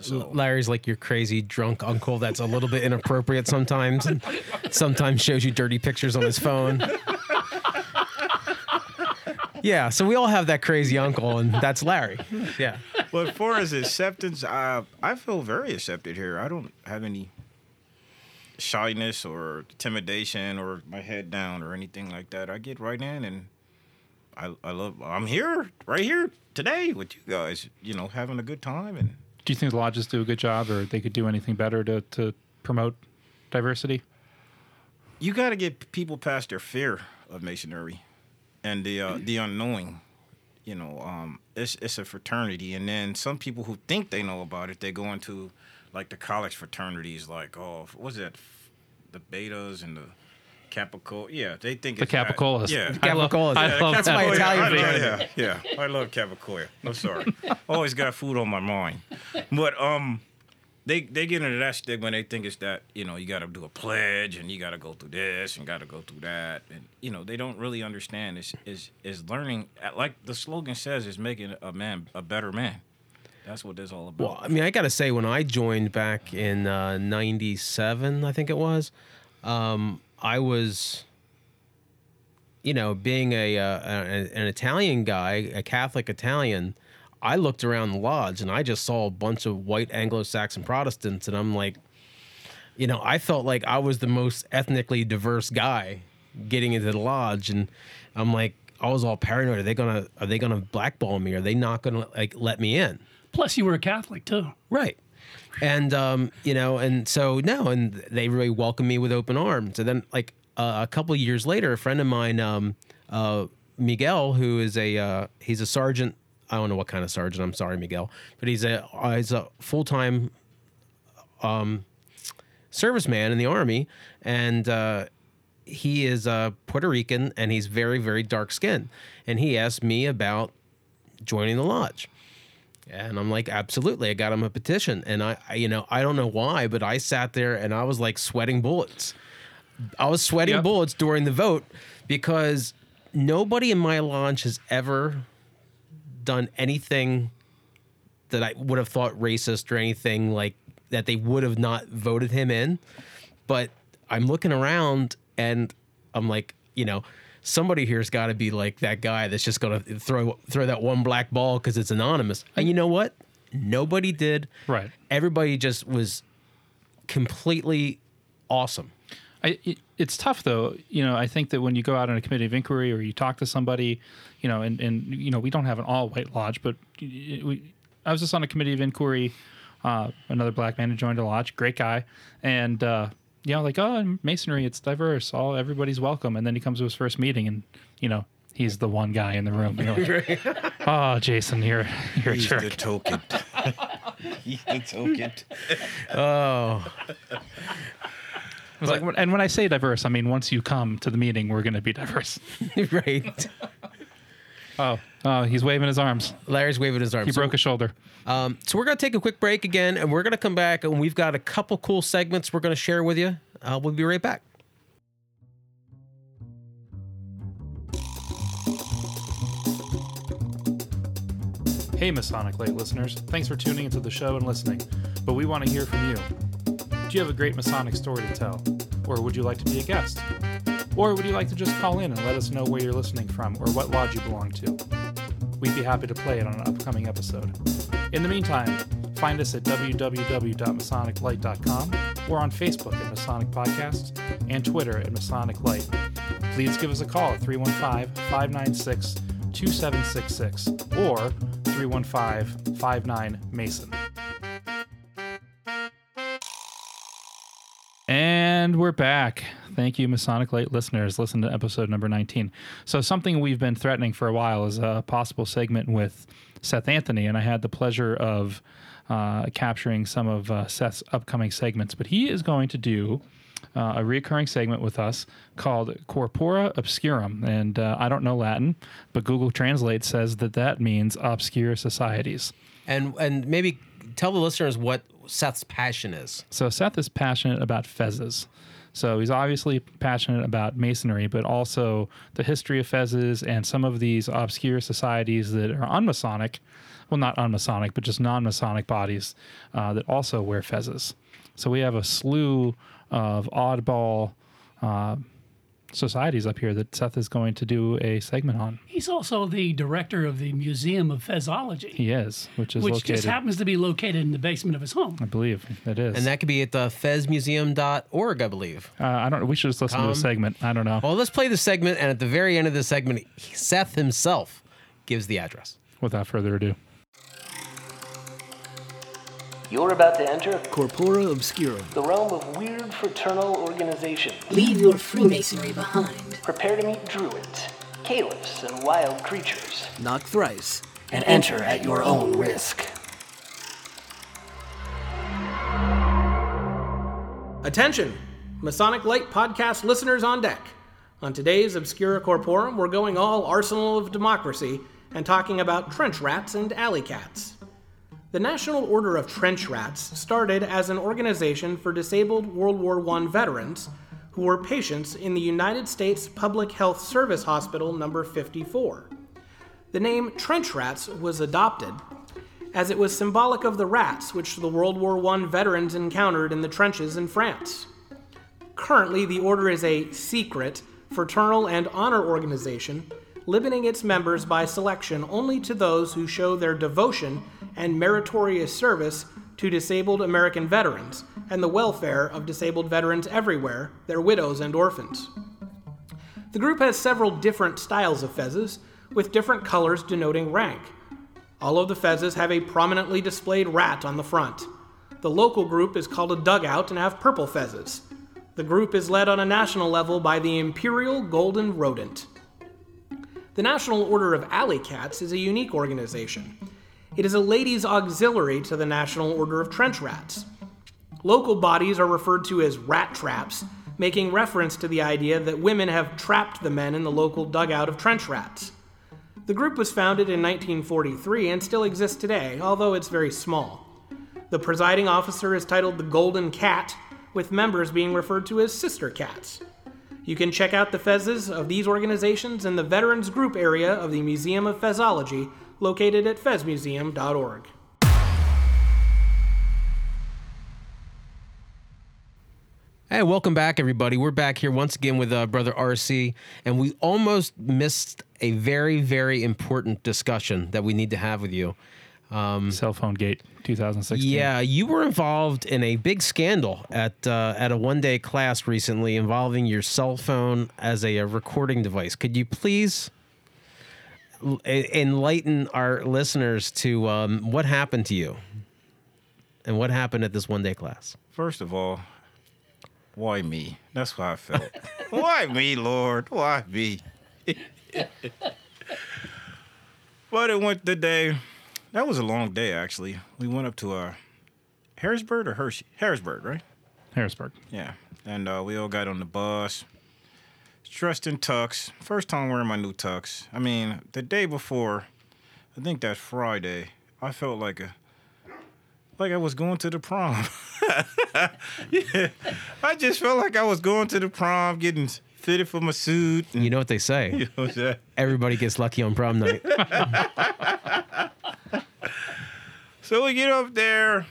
[SPEAKER 4] So,
[SPEAKER 2] Larry's like your crazy drunk uncle that's a little bit inappropriate sometimes sometimes shows you dirty pictures on his phone. Yeah, so we all have that crazy uncle, and that's Larry. Yeah.
[SPEAKER 4] But as far as acceptance, I I feel very accepted here. I don't have any shyness or intimidation or my head down or anything like that. I get right in and I I love I'm here right here today with you guys, you know, having a good time and
[SPEAKER 3] Do you think the lodges do a good job, or they could do anything better to, to promote diversity?
[SPEAKER 4] you got to get people past their fear of masonry and the uh, the unknowing. You know, um, it's it's a fraternity, and then some people who think they know about it, they go into like the college fraternities, like oh, what's that, the betas and the Capicola. Yeah, they think
[SPEAKER 3] The
[SPEAKER 4] it's that.
[SPEAKER 3] Capicolas.
[SPEAKER 4] Yeah,
[SPEAKER 3] I love,
[SPEAKER 2] Capicolas.
[SPEAKER 3] I
[SPEAKER 2] Yeah,
[SPEAKER 3] love
[SPEAKER 2] that's my
[SPEAKER 3] that.
[SPEAKER 2] Italian
[SPEAKER 4] I love-
[SPEAKER 2] fraternity.
[SPEAKER 4] yeah, yeah, I love Capicola. No, sorry, <laughs> always got food on my mind. But um, they they get into that stigma. They think it's that you know you got to do a pledge and you got to go through this and got to go through that, and you know they don't really understand. Is is is learning like the slogan says is making a man a better man. That's what this all about.
[SPEAKER 2] Well, I mean, I got to say, when I joined back in uh, 97, I think it was, um, I was, you know, being a, uh, an Italian guy, a Catholic Italian, I looked around the lodge and I just saw a bunch of white Anglo-Saxon Protestants, and I'm like, you know, I felt like I was the most ethnically diverse guy getting into the lodge, and I'm like, I was all paranoid. Are they gonna Are they gonna blackball me? Are they not gonna like let me in?
[SPEAKER 5] Plus, you were a Catholic too.
[SPEAKER 2] Right. And um, you know, and so no, and they really welcomed me with open arms. And then like uh, a couple of years later, a friend of mine, um, uh, Miguel, who is a uh, he's a sergeant. I don't know what kind of sergeant. I'm sorry, Miguel, but he's a uh, he's a full time um, serviceman in the army, and uh, he is a Puerto Rican, and he's very very dark skinned. And he asked me about joining the lodge. And I'm like, absolutely. I got him a petition. And I, I, you know, I don't know why, but I sat there and I was like sweating bullets. I was sweating
[SPEAKER 3] Yep.
[SPEAKER 2] bullets during the vote because nobody in my lodge has ever done anything that I would have thought racist or anything like that they would have not voted him in. But I'm looking around and I'm like, you know, somebody here's got to be like that guy that's just gonna throw throw that one black ball because it's anonymous. And you know what? Nobody did.
[SPEAKER 3] Right.
[SPEAKER 2] Everybody just was completely awesome.
[SPEAKER 3] I, it, it's tough though. You know, I think that when you go out on a committee of inquiry or you talk to somebody, you know, and, and you know, we don't have an all white lodge, but we, I was just on a committee of inquiry. Uh, another black man who joined a lodge, great guy, and uh, you know, like oh, masonry, it's diverse. All everybody's welcome. And then he comes to his first meeting, and you know, He's the one guy in the room. You're like, <laughs> <laughs> oh, Jason, you're you're a jerk.
[SPEAKER 4] the token. <laughs> He's the token.
[SPEAKER 2] Oh,
[SPEAKER 3] I was like, and when I say diverse, I mean once you come to the meeting, we're going to be diverse. <laughs>
[SPEAKER 2] right. <laughs>
[SPEAKER 3] Oh, oh, he's waving his arms.
[SPEAKER 2] Larry's waving his arms.
[SPEAKER 3] He broke a shoulder.
[SPEAKER 2] Um, so we're gonna take a quick break again, and we're gonna come back, and we've got a couple cool segments we're gonna share with you. Uh, we'll be right back.
[SPEAKER 3] Hey, Masonic Light listeners. Thanks for tuning into the show and listening. But we want to hear from you. Do you have a great Masonic story to tell? Or would you like to be a guest? Or would you like to just call in and let us know where you're listening from or what lodge you belong to? We'd be happy to play it on an upcoming episode. In the meantime, find us at www.masoniclight.com or on Facebook at Masonic Podcasts and Twitter at Masonic Light. Please give us a call at 315 596 2766 or 315 59 Mason. And we're back. Thank you, Masonic Light listeners. Listen to episode number 19. So, something we've been threatening for a while is a possible segment with Seth Anthony, and I had the pleasure of uh, capturing some of uh, Seth's upcoming segments. But he is going to do uh, a recurring segment with us called Corpora Obscurum. And uh, I don't know Latin, but Google Translate says that that means obscure societies.
[SPEAKER 2] And and maybe tell the listeners what Seth's passion is.
[SPEAKER 3] So Seth is passionate about fezzes. So he's obviously passionate about masonry, but also the history of fezzes and some of these obscure societies that are unmasonic. Well, not unmasonic, but just non-masonic bodies uh, that also wear fezzes. So we have a slew of oddball uh, societies up here that Seth is going to do a segment on.
[SPEAKER 5] He's also the director of the Museum of Fezology,
[SPEAKER 3] He is, which is
[SPEAKER 5] which
[SPEAKER 3] located,
[SPEAKER 5] just happens to be located in the basement of his home.
[SPEAKER 3] I believe it is.
[SPEAKER 2] And that could be at the fezmuseum.org, I believe.
[SPEAKER 3] uh, I don't. We should just listen to
[SPEAKER 2] Com.
[SPEAKER 3] a segment. I don't know.
[SPEAKER 2] Well, let's play the segment, and at the very end of the segment, Seth himself gives the address.
[SPEAKER 3] Without further ado.
[SPEAKER 7] You're about to enter
[SPEAKER 8] Corpora Obscurum.
[SPEAKER 7] the realm of weird fraternal organization.
[SPEAKER 9] Leave your Freemasonry behind
[SPEAKER 7] Prepare to meet druids, caliphs, and wild creatures,
[SPEAKER 8] Knock thrice.
[SPEAKER 7] and enter at your own risk.
[SPEAKER 10] Attention, Masonic Light podcast listeners on deck. On today's Obscura Corporum, we're going all arsenal of democracy and talking about trench rats and alley cats. The National Order of Trench Rats started as an organization for disabled World War I veterans who were patients in the United States Public Health Service Hospital number 54. The name trench rats was adopted as it was symbolic of the rats which the World War I veterans encountered in the trenches in France. Currently, the order is a secret, fraternal, and honor organization, limiting its members by selection only to those who show their devotion and meritorious service to disabled American veterans and the welfare of disabled veterans everywhere, their widows and orphans. The group has several different styles of fezzes, with different colors denoting rank. All of the fezzes have a prominently displayed rat on the front. The local group is called a dugout and have purple fezzes. The group is led on a national level by the Imperial Golden Rodent. The National Order of Alley Cats is a unique organization. It is a ladies' auxiliary to the National Order of Trench Rats. Local bodies are referred to as rat traps, making reference to the idea that women have trapped the men in the local dugout of trench rats. The group was founded in 1943 and still exists today, although it's very small. The presiding officer is titled the Golden Cat, with members being referred to as sister cats. You can check out the fezzes of these organizations in the Veterans Group area of the Museum of Fezology, located at fezmuseum.org.
[SPEAKER 2] Hey, welcome back, everybody. We're back here once again with uh, Brother RC, and we almost missed a very, very important discussion that we need to have with you.
[SPEAKER 3] Cell phone gate 2016.
[SPEAKER 2] Yeah, you were involved in a big scandal at uh, at a one day class recently involving your cell phone as a, a recording device. Could you please l- enlighten our listeners to um, what happened to you and what happened at this one day class?
[SPEAKER 4] First of all, why me? That's how I felt. <laughs> why me, Lord? Why me? <laughs> but it went the day. That was a long day, actually. We went up to uh, Harrisburg or Hershey? Harrisburg, right?
[SPEAKER 3] Harrisburg.
[SPEAKER 4] Yeah. And uh, we all got on the bus, dressed in tux. First time wearing my new tux. I mean, the day before, I think that Friday, I felt like a like I was going to the prom. <laughs> yeah, I just felt like I was going to the prom, getting fitted for my suit. And,
[SPEAKER 2] You know what they say? <laughs>
[SPEAKER 4] you know what?
[SPEAKER 2] Everybody gets lucky on prom night. <laughs>
[SPEAKER 4] So we get up there,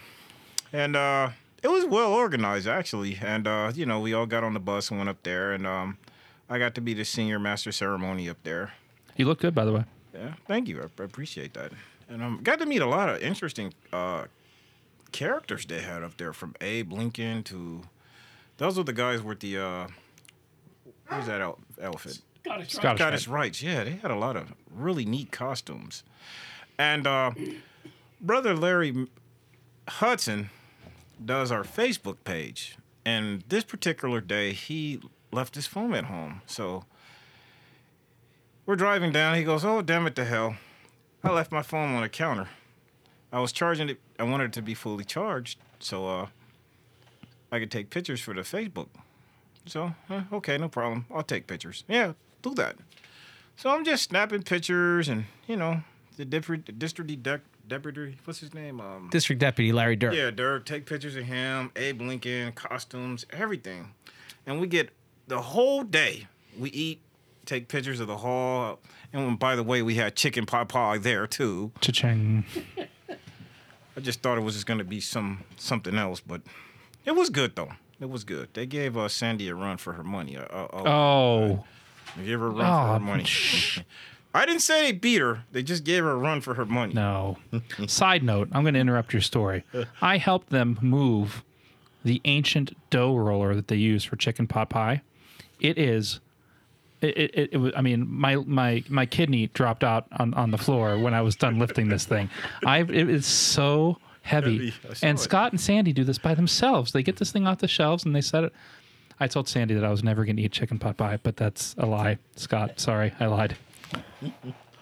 [SPEAKER 4] and uh, it was well organized actually. And uh, you know, we all got on the bus and went up there, and um, I got to be the senior master ceremony up there.
[SPEAKER 3] You look good, by the way.
[SPEAKER 4] Yeah, thank you. I I appreciate that. And um, got to meet a lot of interesting uh, characters they had up there, from Abe Lincoln to those were the guys with the uh, what was that out- outfit?
[SPEAKER 5] Scottish
[SPEAKER 3] Scottish. Rite.
[SPEAKER 4] Scottish Rites. Yeah, they had a lot of really neat costumes. And uh, brother Larry Hudson does our Facebook page, and this particular day he left his phone at home. So we're driving down. He goes, "Oh damn it to hell! I left my phone on the counter. I was charging it. I wanted it to be fully charged, so uh, I could take pictures for the Facebook." So, okay, no problem. I'll take pictures. Yeah, do that. So I'm just snapping pictures and, you know, the district, district de- deputy, what's his name? Um,
[SPEAKER 2] District Deputy Larry Dirk.
[SPEAKER 4] yeah, Dirk, take pictures of him, Abe Lincoln, costumes, everything. And we get the whole day. We eat, take pictures of the hall. And by the way, we had chicken pot pie there too.
[SPEAKER 3] Cha-ching.
[SPEAKER 4] I just thought it was just going to be some something else, but it was good though. It was good. They gave uh, Sandy a run for her money. Uh, uh, uh,
[SPEAKER 3] Oh,
[SPEAKER 4] They gave her a run for
[SPEAKER 3] Oh,
[SPEAKER 4] her money. <laughs> I didn't say they beat her. They just gave her a run for her money.
[SPEAKER 3] no. <laughs> Side note, I'm going to interrupt your story. <laughs> I helped them move the ancient dough roller that they use for chicken pot pie. It is. It, it, it, it was, I mean, my, my, my kidney dropped out on, on the floor when I was done lifting this thing. I it is so heavy.
[SPEAKER 4] Heavy.
[SPEAKER 3] And. Scott and Sandy do this by themselves. They get this thing off the shelves and they set it. I told Sandy that I was never going to eat chicken pot pie, but that's a lie. Scott, sorry, I lied.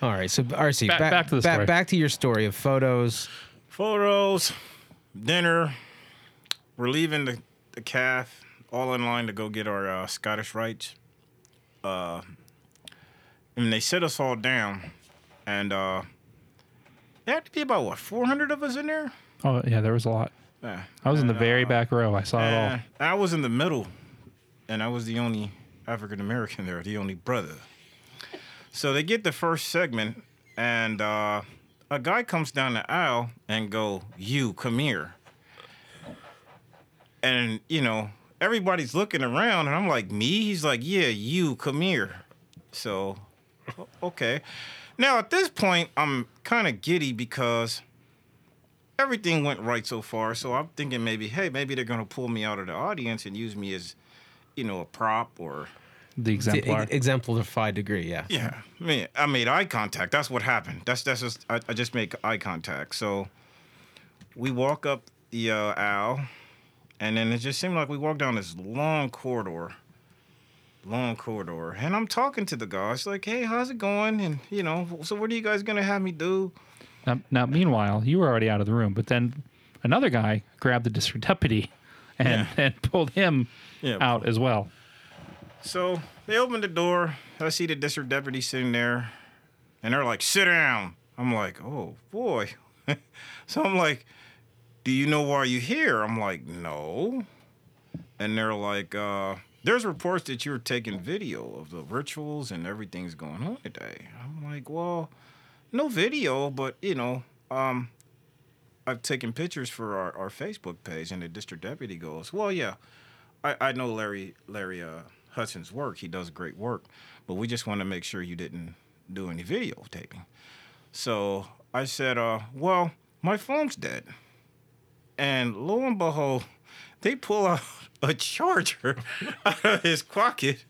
[SPEAKER 2] All right, so RC,
[SPEAKER 3] Back- back to the story.
[SPEAKER 2] Back to your story of photos.
[SPEAKER 4] Photos, dinner. We're leaving the, the calf, all in line to go get our uh, Scottish Rites. Uh, and they sit us all down, and uh, there had to be about what 400 of us in there.
[SPEAKER 3] Oh yeah, there was a lot.
[SPEAKER 4] Yeah.
[SPEAKER 3] I was in the very
[SPEAKER 4] uh,
[SPEAKER 3] back row. I saw it all.
[SPEAKER 4] I was in the middle, and I was the only African American there, the only brother. So they get the first segment, and uh, a guy comes down the aisle and go, "You come here." And you know everybody's looking around, and I'm like, "Me?" He's like, "Yeah, you come here." So, okay. Now at this point, I'm kind of giddy because everything went right so far. So I'm thinking maybe, hey, maybe they're gonna pull me out of the audience and use me as, you know, a prop or.
[SPEAKER 3] The
[SPEAKER 2] The
[SPEAKER 3] exemplar.
[SPEAKER 2] ex- exemplified degree, yeah.
[SPEAKER 4] Yeah, I mean, I made eye contact. That's what happened. That's that's just I, I just make eye contact. So we walk up the uh, aisle, and then it just seemed like we walked down this long corridor, long corridor, and I'm talking to the guys like, hey, how's it going? And you know, so what are you guys gonna have me do?
[SPEAKER 3] Now, now, meanwhile, you were already out of the room, but then another guy grabbed the district deputy and,
[SPEAKER 4] Yeah.
[SPEAKER 3] and pulled him
[SPEAKER 4] Yeah.
[SPEAKER 3] out as well.
[SPEAKER 4] So they open the door. I see the district deputy sitting there, and they're like, "Sit down." I'm like, "Oh boy." <laughs> so I'm like, "Do you know why you're here?" I'm like, "No." And they're like, uh, "There's reports that you're taking video of the rituals and everything's going on today." I'm like, "Well, no video, but you know, um, I've taken pictures for our, our Facebook page." And the district deputy goes, "Well, yeah." I, I know Larry Larry uh, Hudson's work. He does great work, but we just want to make sure you didn't do any videotaping. So I said, uh, "Well, my phone's dead," and lo and behold, they pull out a charger <laughs> out of his pocket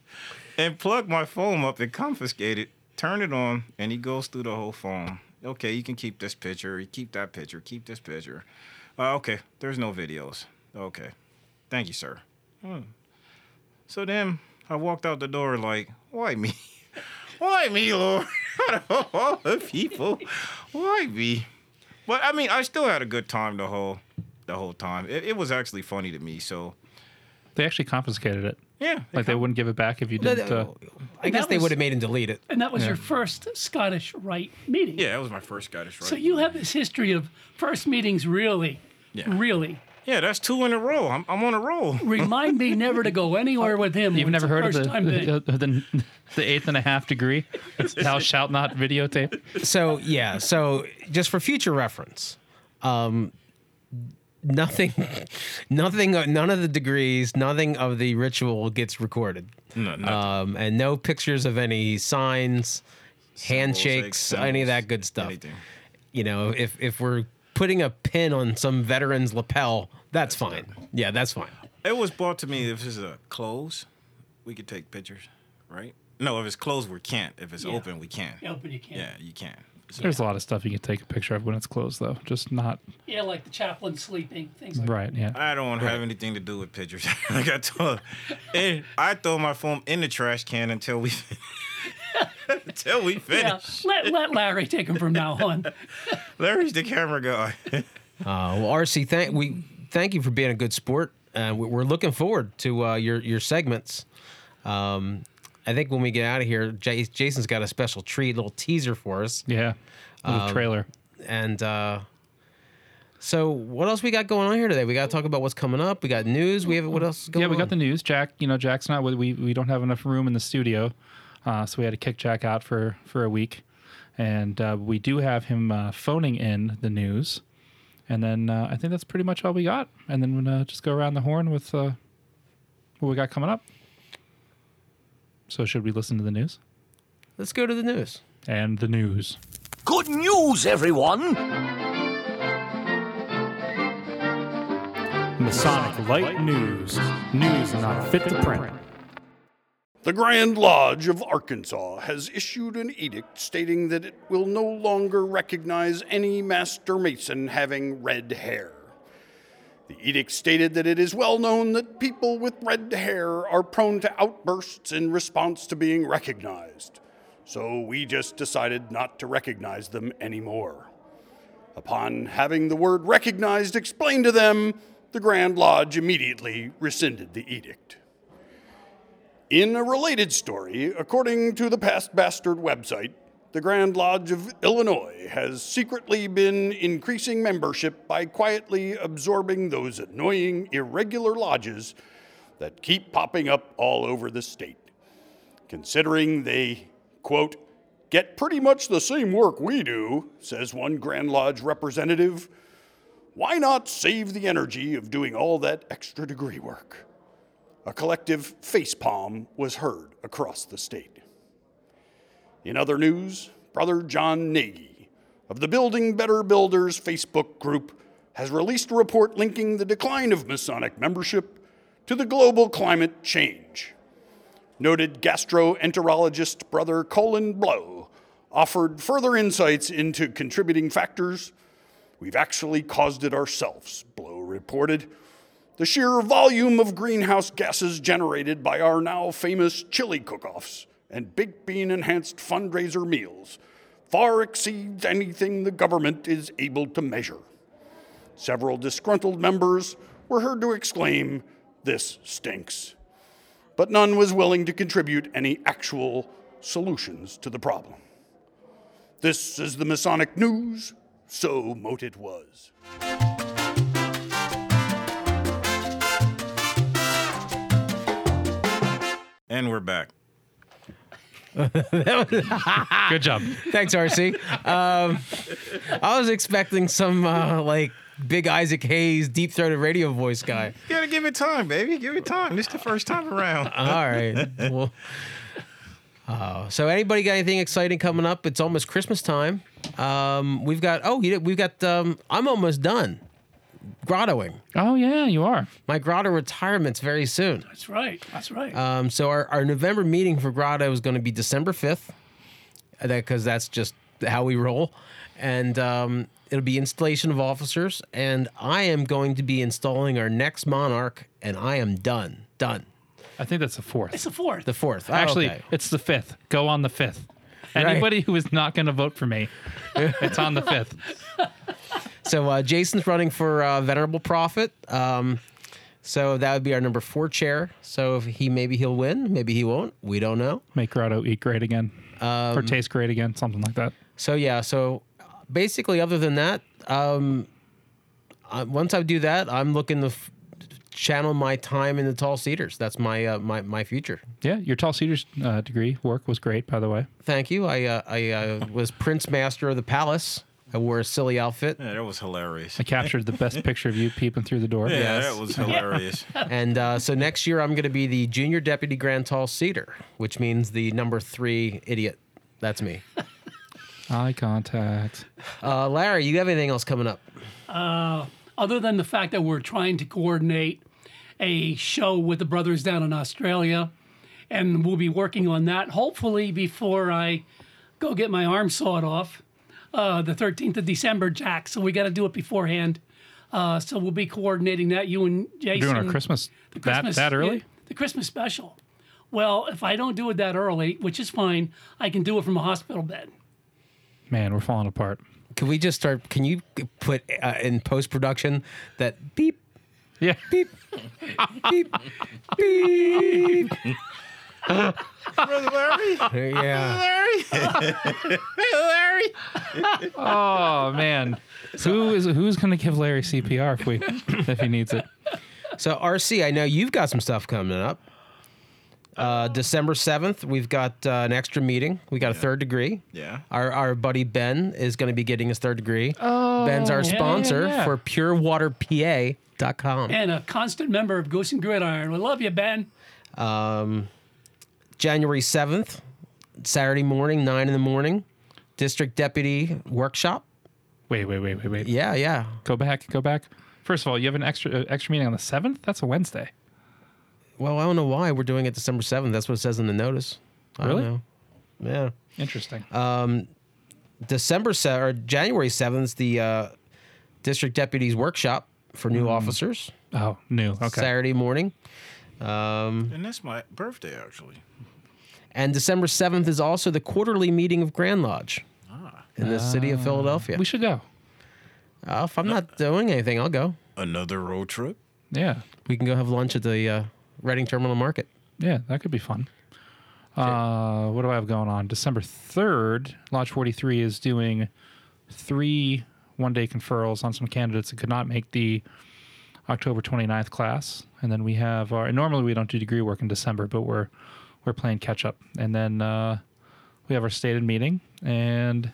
[SPEAKER 4] and plug my phone up and confiscate it, turn it on, and he goes through the whole phone. Okay, you can keep this picture, you keep that picture, keep this picture. Uh, okay, there's no videos. Okay, thank you, sir. Hmm. So then I walked out the door like, why me? <laughs> Why me, Lord? Out <laughs> of all the people, why me? But I mean, I still had a good time the whole the whole time. It, it was actually funny to me. So
[SPEAKER 3] They actually confiscated it.
[SPEAKER 4] yeah,
[SPEAKER 3] Like they wouldn't give it back if you didn't. Uh,
[SPEAKER 2] I guess they
[SPEAKER 5] was-
[SPEAKER 2] would have made him delete it.
[SPEAKER 5] And that was your first Scottish Rite meeting.
[SPEAKER 4] yeah, that was my first Scottish Rite.
[SPEAKER 5] So you have this history of first meetings, really,
[SPEAKER 4] Yeah.
[SPEAKER 5] really.
[SPEAKER 4] Yeah, that's two in a row. I'm, I'm on a roll. <laughs>
[SPEAKER 5] Remind me never to go anywhere with him.
[SPEAKER 3] You've never heard of the, the, the, the eighth and a half degree? <laughs> Thou shalt not videotape.
[SPEAKER 2] So yeah, so just for future reference, um, nothing, <laughs> nothing, none of the degrees, nothing of the ritual gets recorded,
[SPEAKER 4] No, nothing.
[SPEAKER 2] um, and no pictures of any signs, handshakes,
[SPEAKER 4] symbols,
[SPEAKER 2] any of that good stuff.
[SPEAKER 4] anything.
[SPEAKER 2] You know, if if we're putting a pin on some veteran's lapel, that's, fine. Yeah, that's fine.
[SPEAKER 4] It was brought to me if it's a close, we could take pictures, right? No, if it's closed, we can't. If it's
[SPEAKER 5] Yeah.
[SPEAKER 4] open, we can.
[SPEAKER 5] Yeah, but you can't.
[SPEAKER 4] Yeah, you can. So-
[SPEAKER 3] There's a lot of stuff you can take a picture of when it's closed, though. Just not
[SPEAKER 5] Yeah, like the chaplain sleeping, things like
[SPEAKER 3] right. Yeah.
[SPEAKER 4] I don't have anything to do with pictures. <laughs> like I told, and I throw my phone in the trash can until we <laughs> until we finish.
[SPEAKER 5] Yeah, let, let Larry take him from now on. <laughs>
[SPEAKER 4] Larry's the camera guy. <laughs>
[SPEAKER 2] Uh, well, RC, thank we thank you for being a good sport. Uh, we- we're looking forward to uh, your your segments. Um, I think when we get out of here, Jay, Jason's got a special treat, little teaser for us,
[SPEAKER 3] Yeah. Little
[SPEAKER 2] Um,
[SPEAKER 3] trailer.
[SPEAKER 2] and uh, so what else we got going on here today? We got to talk about what's coming up. We got news. We have what else? Going
[SPEAKER 3] Yeah, we got the news. Jack, you know, Jack's not. We we don't have enough room in the studio, uh, so we had to kick Jack out for for a week, and uh, we do have him uh, phoning in the news, and then uh, I think that's pretty much all we got. And then we're gonna just go around the horn with uh, what we got coming up. So should we listen to the news
[SPEAKER 2] Let's go to the news.
[SPEAKER 3] and the news?
[SPEAKER 8] Good news, everyone!
[SPEAKER 3] Masonic Light News. News not fit to print.
[SPEAKER 11] The Grand Lodge of Arkansas has issued an edict stating that it will no longer recognize any Master Mason having red hair. The edict stated that it is well known that people with red hair are prone to outbursts in response to being recognized, so we just decided not to recognize them anymore. Upon having the word recognized explained to them, the Grand Lodge immediately rescinded the edict. In a related story, according to the Past Bastard website, the Grand Lodge of Illinois has secretly been increasing membership by quietly absorbing those annoying, irregular lodges that keep popping up all over the state. Considering they, quote, get pretty much the same work we do, says one Grand Lodge representative, why not save the energy of doing all that extra degree work? A collective facepalm was heard across the state. In other news, Brother John Nagy of the Building Better Builders Facebook group has released a report linking the decline of Masonic membership to the global climate change. Noted gastroenterologist Brother Colin Blow offered further insights into contributing factors. We've actually caused it ourselves, Blow reported. The sheer volume of greenhouse gases generated by our now famous chili cook offs and baked bean enhanced fundraiser meals far exceeds anything the government is able to measure. Several disgruntled members were heard to exclaim, This stinks. But none was willing to contribute any actual solutions to the problem. This is the Masonic News, so mote it was.
[SPEAKER 4] And we're back. <laughs>
[SPEAKER 3] Good job.
[SPEAKER 2] Thanks, RC. Um, I was expecting some uh, like big Isaac Hayes, deep throated radio voice guy.
[SPEAKER 4] You gotta give it time, baby. Give it time. This is the first time around. <laughs>
[SPEAKER 2] All right. Well, uh, so anybody got anything exciting coming up? It's almost Christmas time. Um, we've got oh, you, we've got. Um, I'm almost done grottoing.
[SPEAKER 3] Oh yeah, you are.
[SPEAKER 2] My grotto retirement's very soon.
[SPEAKER 5] That's right. That's right.
[SPEAKER 2] Um, so our, our November meeting for grotto is going to be December 5th, because that's just how we roll, and um, it'll be installation of officers, and I am going to be installing our next monarch, and I am done, done.
[SPEAKER 3] I think that's the fourth.
[SPEAKER 5] it's the fourth.
[SPEAKER 2] The fourth, Oh,
[SPEAKER 3] Actually,
[SPEAKER 2] okay.
[SPEAKER 3] it's the fifth. Go on the fifth. Anybody who is not going to vote for me, it's on the fifth. <laughs>
[SPEAKER 2] So uh, Jason's running for uh, Venerable Prophet. Um, so that would be our number four chair. So if he maybe he'll win, maybe he won't. We don't know.
[SPEAKER 3] Make Grotto eat great again, or taste great again, something like that.
[SPEAKER 2] So yeah. So basically, other than that, um, uh, once I do that, I'm looking to f- channel my time in the Tall Cedars. That's my uh, my my future.
[SPEAKER 3] Yeah, your Tall Cedars uh, degree work was great, by the way.
[SPEAKER 2] Thank you. I uh, I uh, was Prince Master of the Palace. I wore a silly outfit.
[SPEAKER 4] Yeah, that was hilarious.
[SPEAKER 3] I captured the best <laughs> picture of you peeping through the door.
[SPEAKER 4] Yeah,
[SPEAKER 2] Yes.
[SPEAKER 4] that was <laughs> hilarious.
[SPEAKER 2] And uh, so next year, I'm going to be the junior deputy Grand Tall Cedar, which means the number three idiot. That's me. <laughs>
[SPEAKER 3] Eye contact.
[SPEAKER 2] Uh, Larry, you have anything else coming up?
[SPEAKER 5] other than the fact that we're trying to coordinate a show with the brothers down in Australia, and we'll be working on that hopefully before I go get my arm sawed off, uh, the 13th of December, Jack. So we got to do it beforehand. Uh, so we'll be coordinating that. You and Jason.
[SPEAKER 3] Doing our Christmas,
[SPEAKER 5] the Christmas
[SPEAKER 3] that that early?
[SPEAKER 5] yeah, the Christmas special. Well, if I don't do it that early, which is fine, I can do it from a hospital bed.
[SPEAKER 3] Man, we're falling apart.
[SPEAKER 2] Can we just start? Can you put uh, in post production that beep,
[SPEAKER 3] Yeah.
[SPEAKER 2] beep, <laughs> beep, beep?
[SPEAKER 4] Brother Larry? <laughs>
[SPEAKER 2] Yeah. <laughs>
[SPEAKER 3] Oh man, who is who's going to give Larry CPR if we <laughs> if he needs it?
[SPEAKER 2] So RC, I know you've got some stuff coming up. Uh, December seventh, we've got uh, an extra meeting. We got a third degree.
[SPEAKER 4] Yeah.
[SPEAKER 2] Our our buddy Ben is going to be getting his third degree. Oh, Ben's our
[SPEAKER 5] yeah, yeah,
[SPEAKER 2] sponsor
[SPEAKER 3] yeah.
[SPEAKER 2] for PureWaterPA.com.
[SPEAKER 5] And a constant member of Goose and Gridiron. We love you, Ben.
[SPEAKER 2] Um, January 7th, Saturday morning, 9 in the morning, District Deputy Workshop.
[SPEAKER 3] Wait, wait, wait, wait, wait.
[SPEAKER 2] Yeah, yeah.
[SPEAKER 3] Go back, go back. First of all, you have an extra uh, extra meeting on the seventh. That's a Wednesday.
[SPEAKER 2] Well, I don't know why we're doing it December 7th. That's what it says in the notice. I don't
[SPEAKER 3] Really?
[SPEAKER 2] know. Yeah.
[SPEAKER 3] Interesting.
[SPEAKER 2] Um, December 7th, or January 7th is the uh, District Deputies Workshop for new officers.
[SPEAKER 3] oh, new. Okay.
[SPEAKER 2] Saturday morning. Um,
[SPEAKER 4] And that's my birthday, actually.
[SPEAKER 2] And December 7th is also the quarterly meeting of Grand Lodge in the city of Philadelphia.
[SPEAKER 3] We should go.
[SPEAKER 2] Uh, if I'm not doing anything, I'll go.
[SPEAKER 4] Another road trip?
[SPEAKER 3] Yeah.
[SPEAKER 2] We can go have lunch at the uh, Reading Terminal Market.
[SPEAKER 3] Yeah, that could be fun. Uh, what do I have going on? December 3rd, Lodge 43 is doing three one day conferrals on some candidates that could not make the October 29th class. And then we have our, normally we don't do degree work in December, but we're, we're playing catch up. And then uh, we have our stated meeting, and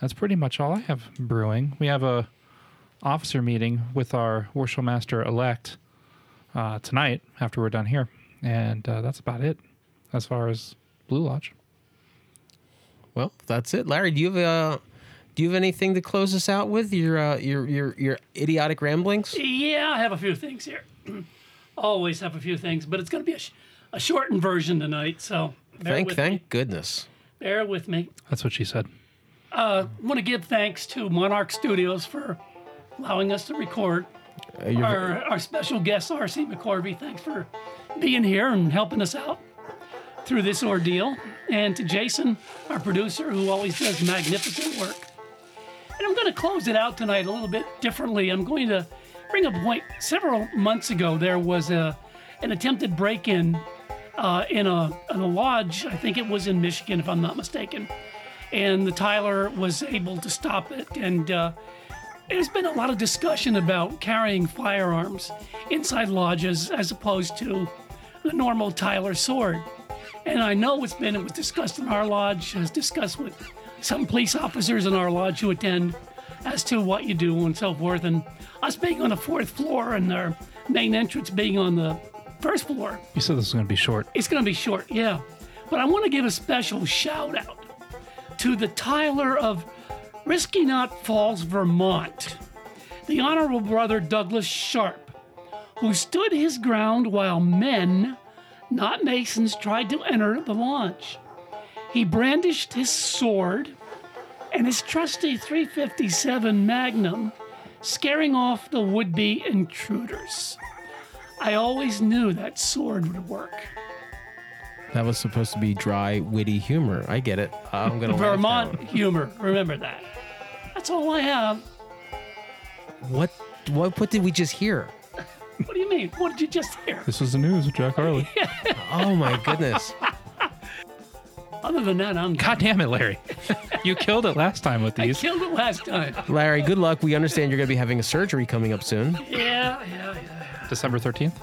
[SPEAKER 3] that's pretty much all I have brewing. We have a officer meeting with our Worship Master elect uh, tonight after we're done here, and uh, that's about it as far as Blue Lodge.
[SPEAKER 2] Well, that's it. Larry, do you have uh, do you have anything to close us out with? Your uh, your your your idiotic ramblings?
[SPEAKER 5] Yeah, I have a few things here. <clears throat> Always have a few things, but it's going to be a, sh- a shortened version tonight. So bear
[SPEAKER 2] Thank
[SPEAKER 5] with
[SPEAKER 2] thank
[SPEAKER 5] me.
[SPEAKER 2] goodness.
[SPEAKER 5] Bear with me.
[SPEAKER 3] That's what she said.
[SPEAKER 5] I want to give thanks to Monarch Studios for allowing us to record.
[SPEAKER 2] Uh,
[SPEAKER 5] Our, our special guest, R.C. McCorby, thanks for being here and helping us out through this ordeal. And to Jason, our producer, who always does magnificent work. And I'm going to close it out tonight a little bit differently. I'm going to bring up a point. Several months ago, there was a an attempted break-in uh, in a in a lodge. I think it was in Michigan, if I'm not mistaken. And the Tyler was able to stop it. And uh, there's been a lot of discussion about carrying firearms inside lodges as opposed to the normal Tyler sword. And I know it's been it was discussed in our lodge, has discussed with some police officers in our lodge who attend as to what you do and so forth. And us being on the fourth floor and our main entrance being on the first floor,
[SPEAKER 3] You said this was going to be short.
[SPEAKER 5] it's going to be short, yeah. But I want to give a special shout out to the Tyler of Risky Knot Falls, Vermont, the Honorable Brother Douglas Sharp, who stood his ground while men, not Masons, tried to enter the lodge. He brandished his sword and his trusty 357 Magnum, scaring off the would be intruders. I always knew that sword would work.
[SPEAKER 2] That was supposed to be dry, witty humor. I get it. I'm gonna
[SPEAKER 5] Vermont <laughs> humor. Remember that. That's all I have.
[SPEAKER 2] What? What? What did we just hear?
[SPEAKER 5] What do you mean? What did you just hear?
[SPEAKER 3] This was the news with Jack Harley. <laughs>
[SPEAKER 2] Oh my goodness!
[SPEAKER 5] Other than that, I'm
[SPEAKER 3] God damn it, Larry. <laughs> you killed it last time with
[SPEAKER 5] I
[SPEAKER 3] these.
[SPEAKER 5] killed it last time.
[SPEAKER 2] Larry, good luck. We understand you're gonna be having a surgery coming up soon.
[SPEAKER 5] Yeah, yeah, yeah.
[SPEAKER 3] December 13th?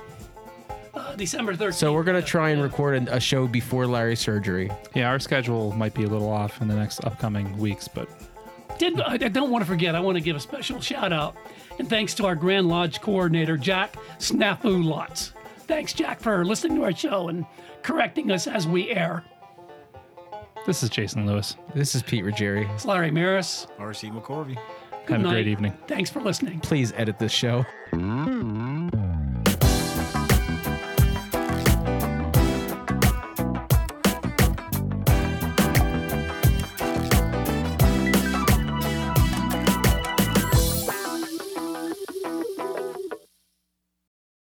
[SPEAKER 5] Uh, December 13th.
[SPEAKER 2] So we're gonna try and record a a show before Larry's surgery.
[SPEAKER 3] Yeah, our schedule might be a little off in the next upcoming weeks, but
[SPEAKER 5] Did, I I don't want to forget, I want to give a special shout out and thanks to our Grand Lodge coordinator, Jack Snafu Lots. Thanks, Jack, for listening to our show and correcting us as we air.
[SPEAKER 3] this is Jason Lewis.
[SPEAKER 2] This is Pete Ruggieri.
[SPEAKER 5] It's Larry Maris.
[SPEAKER 4] R.C. McCorvey.
[SPEAKER 5] Good
[SPEAKER 3] Have a great evening.
[SPEAKER 5] Thanks for listening.
[SPEAKER 2] Please edit this show.
[SPEAKER 12] Mm-hmm.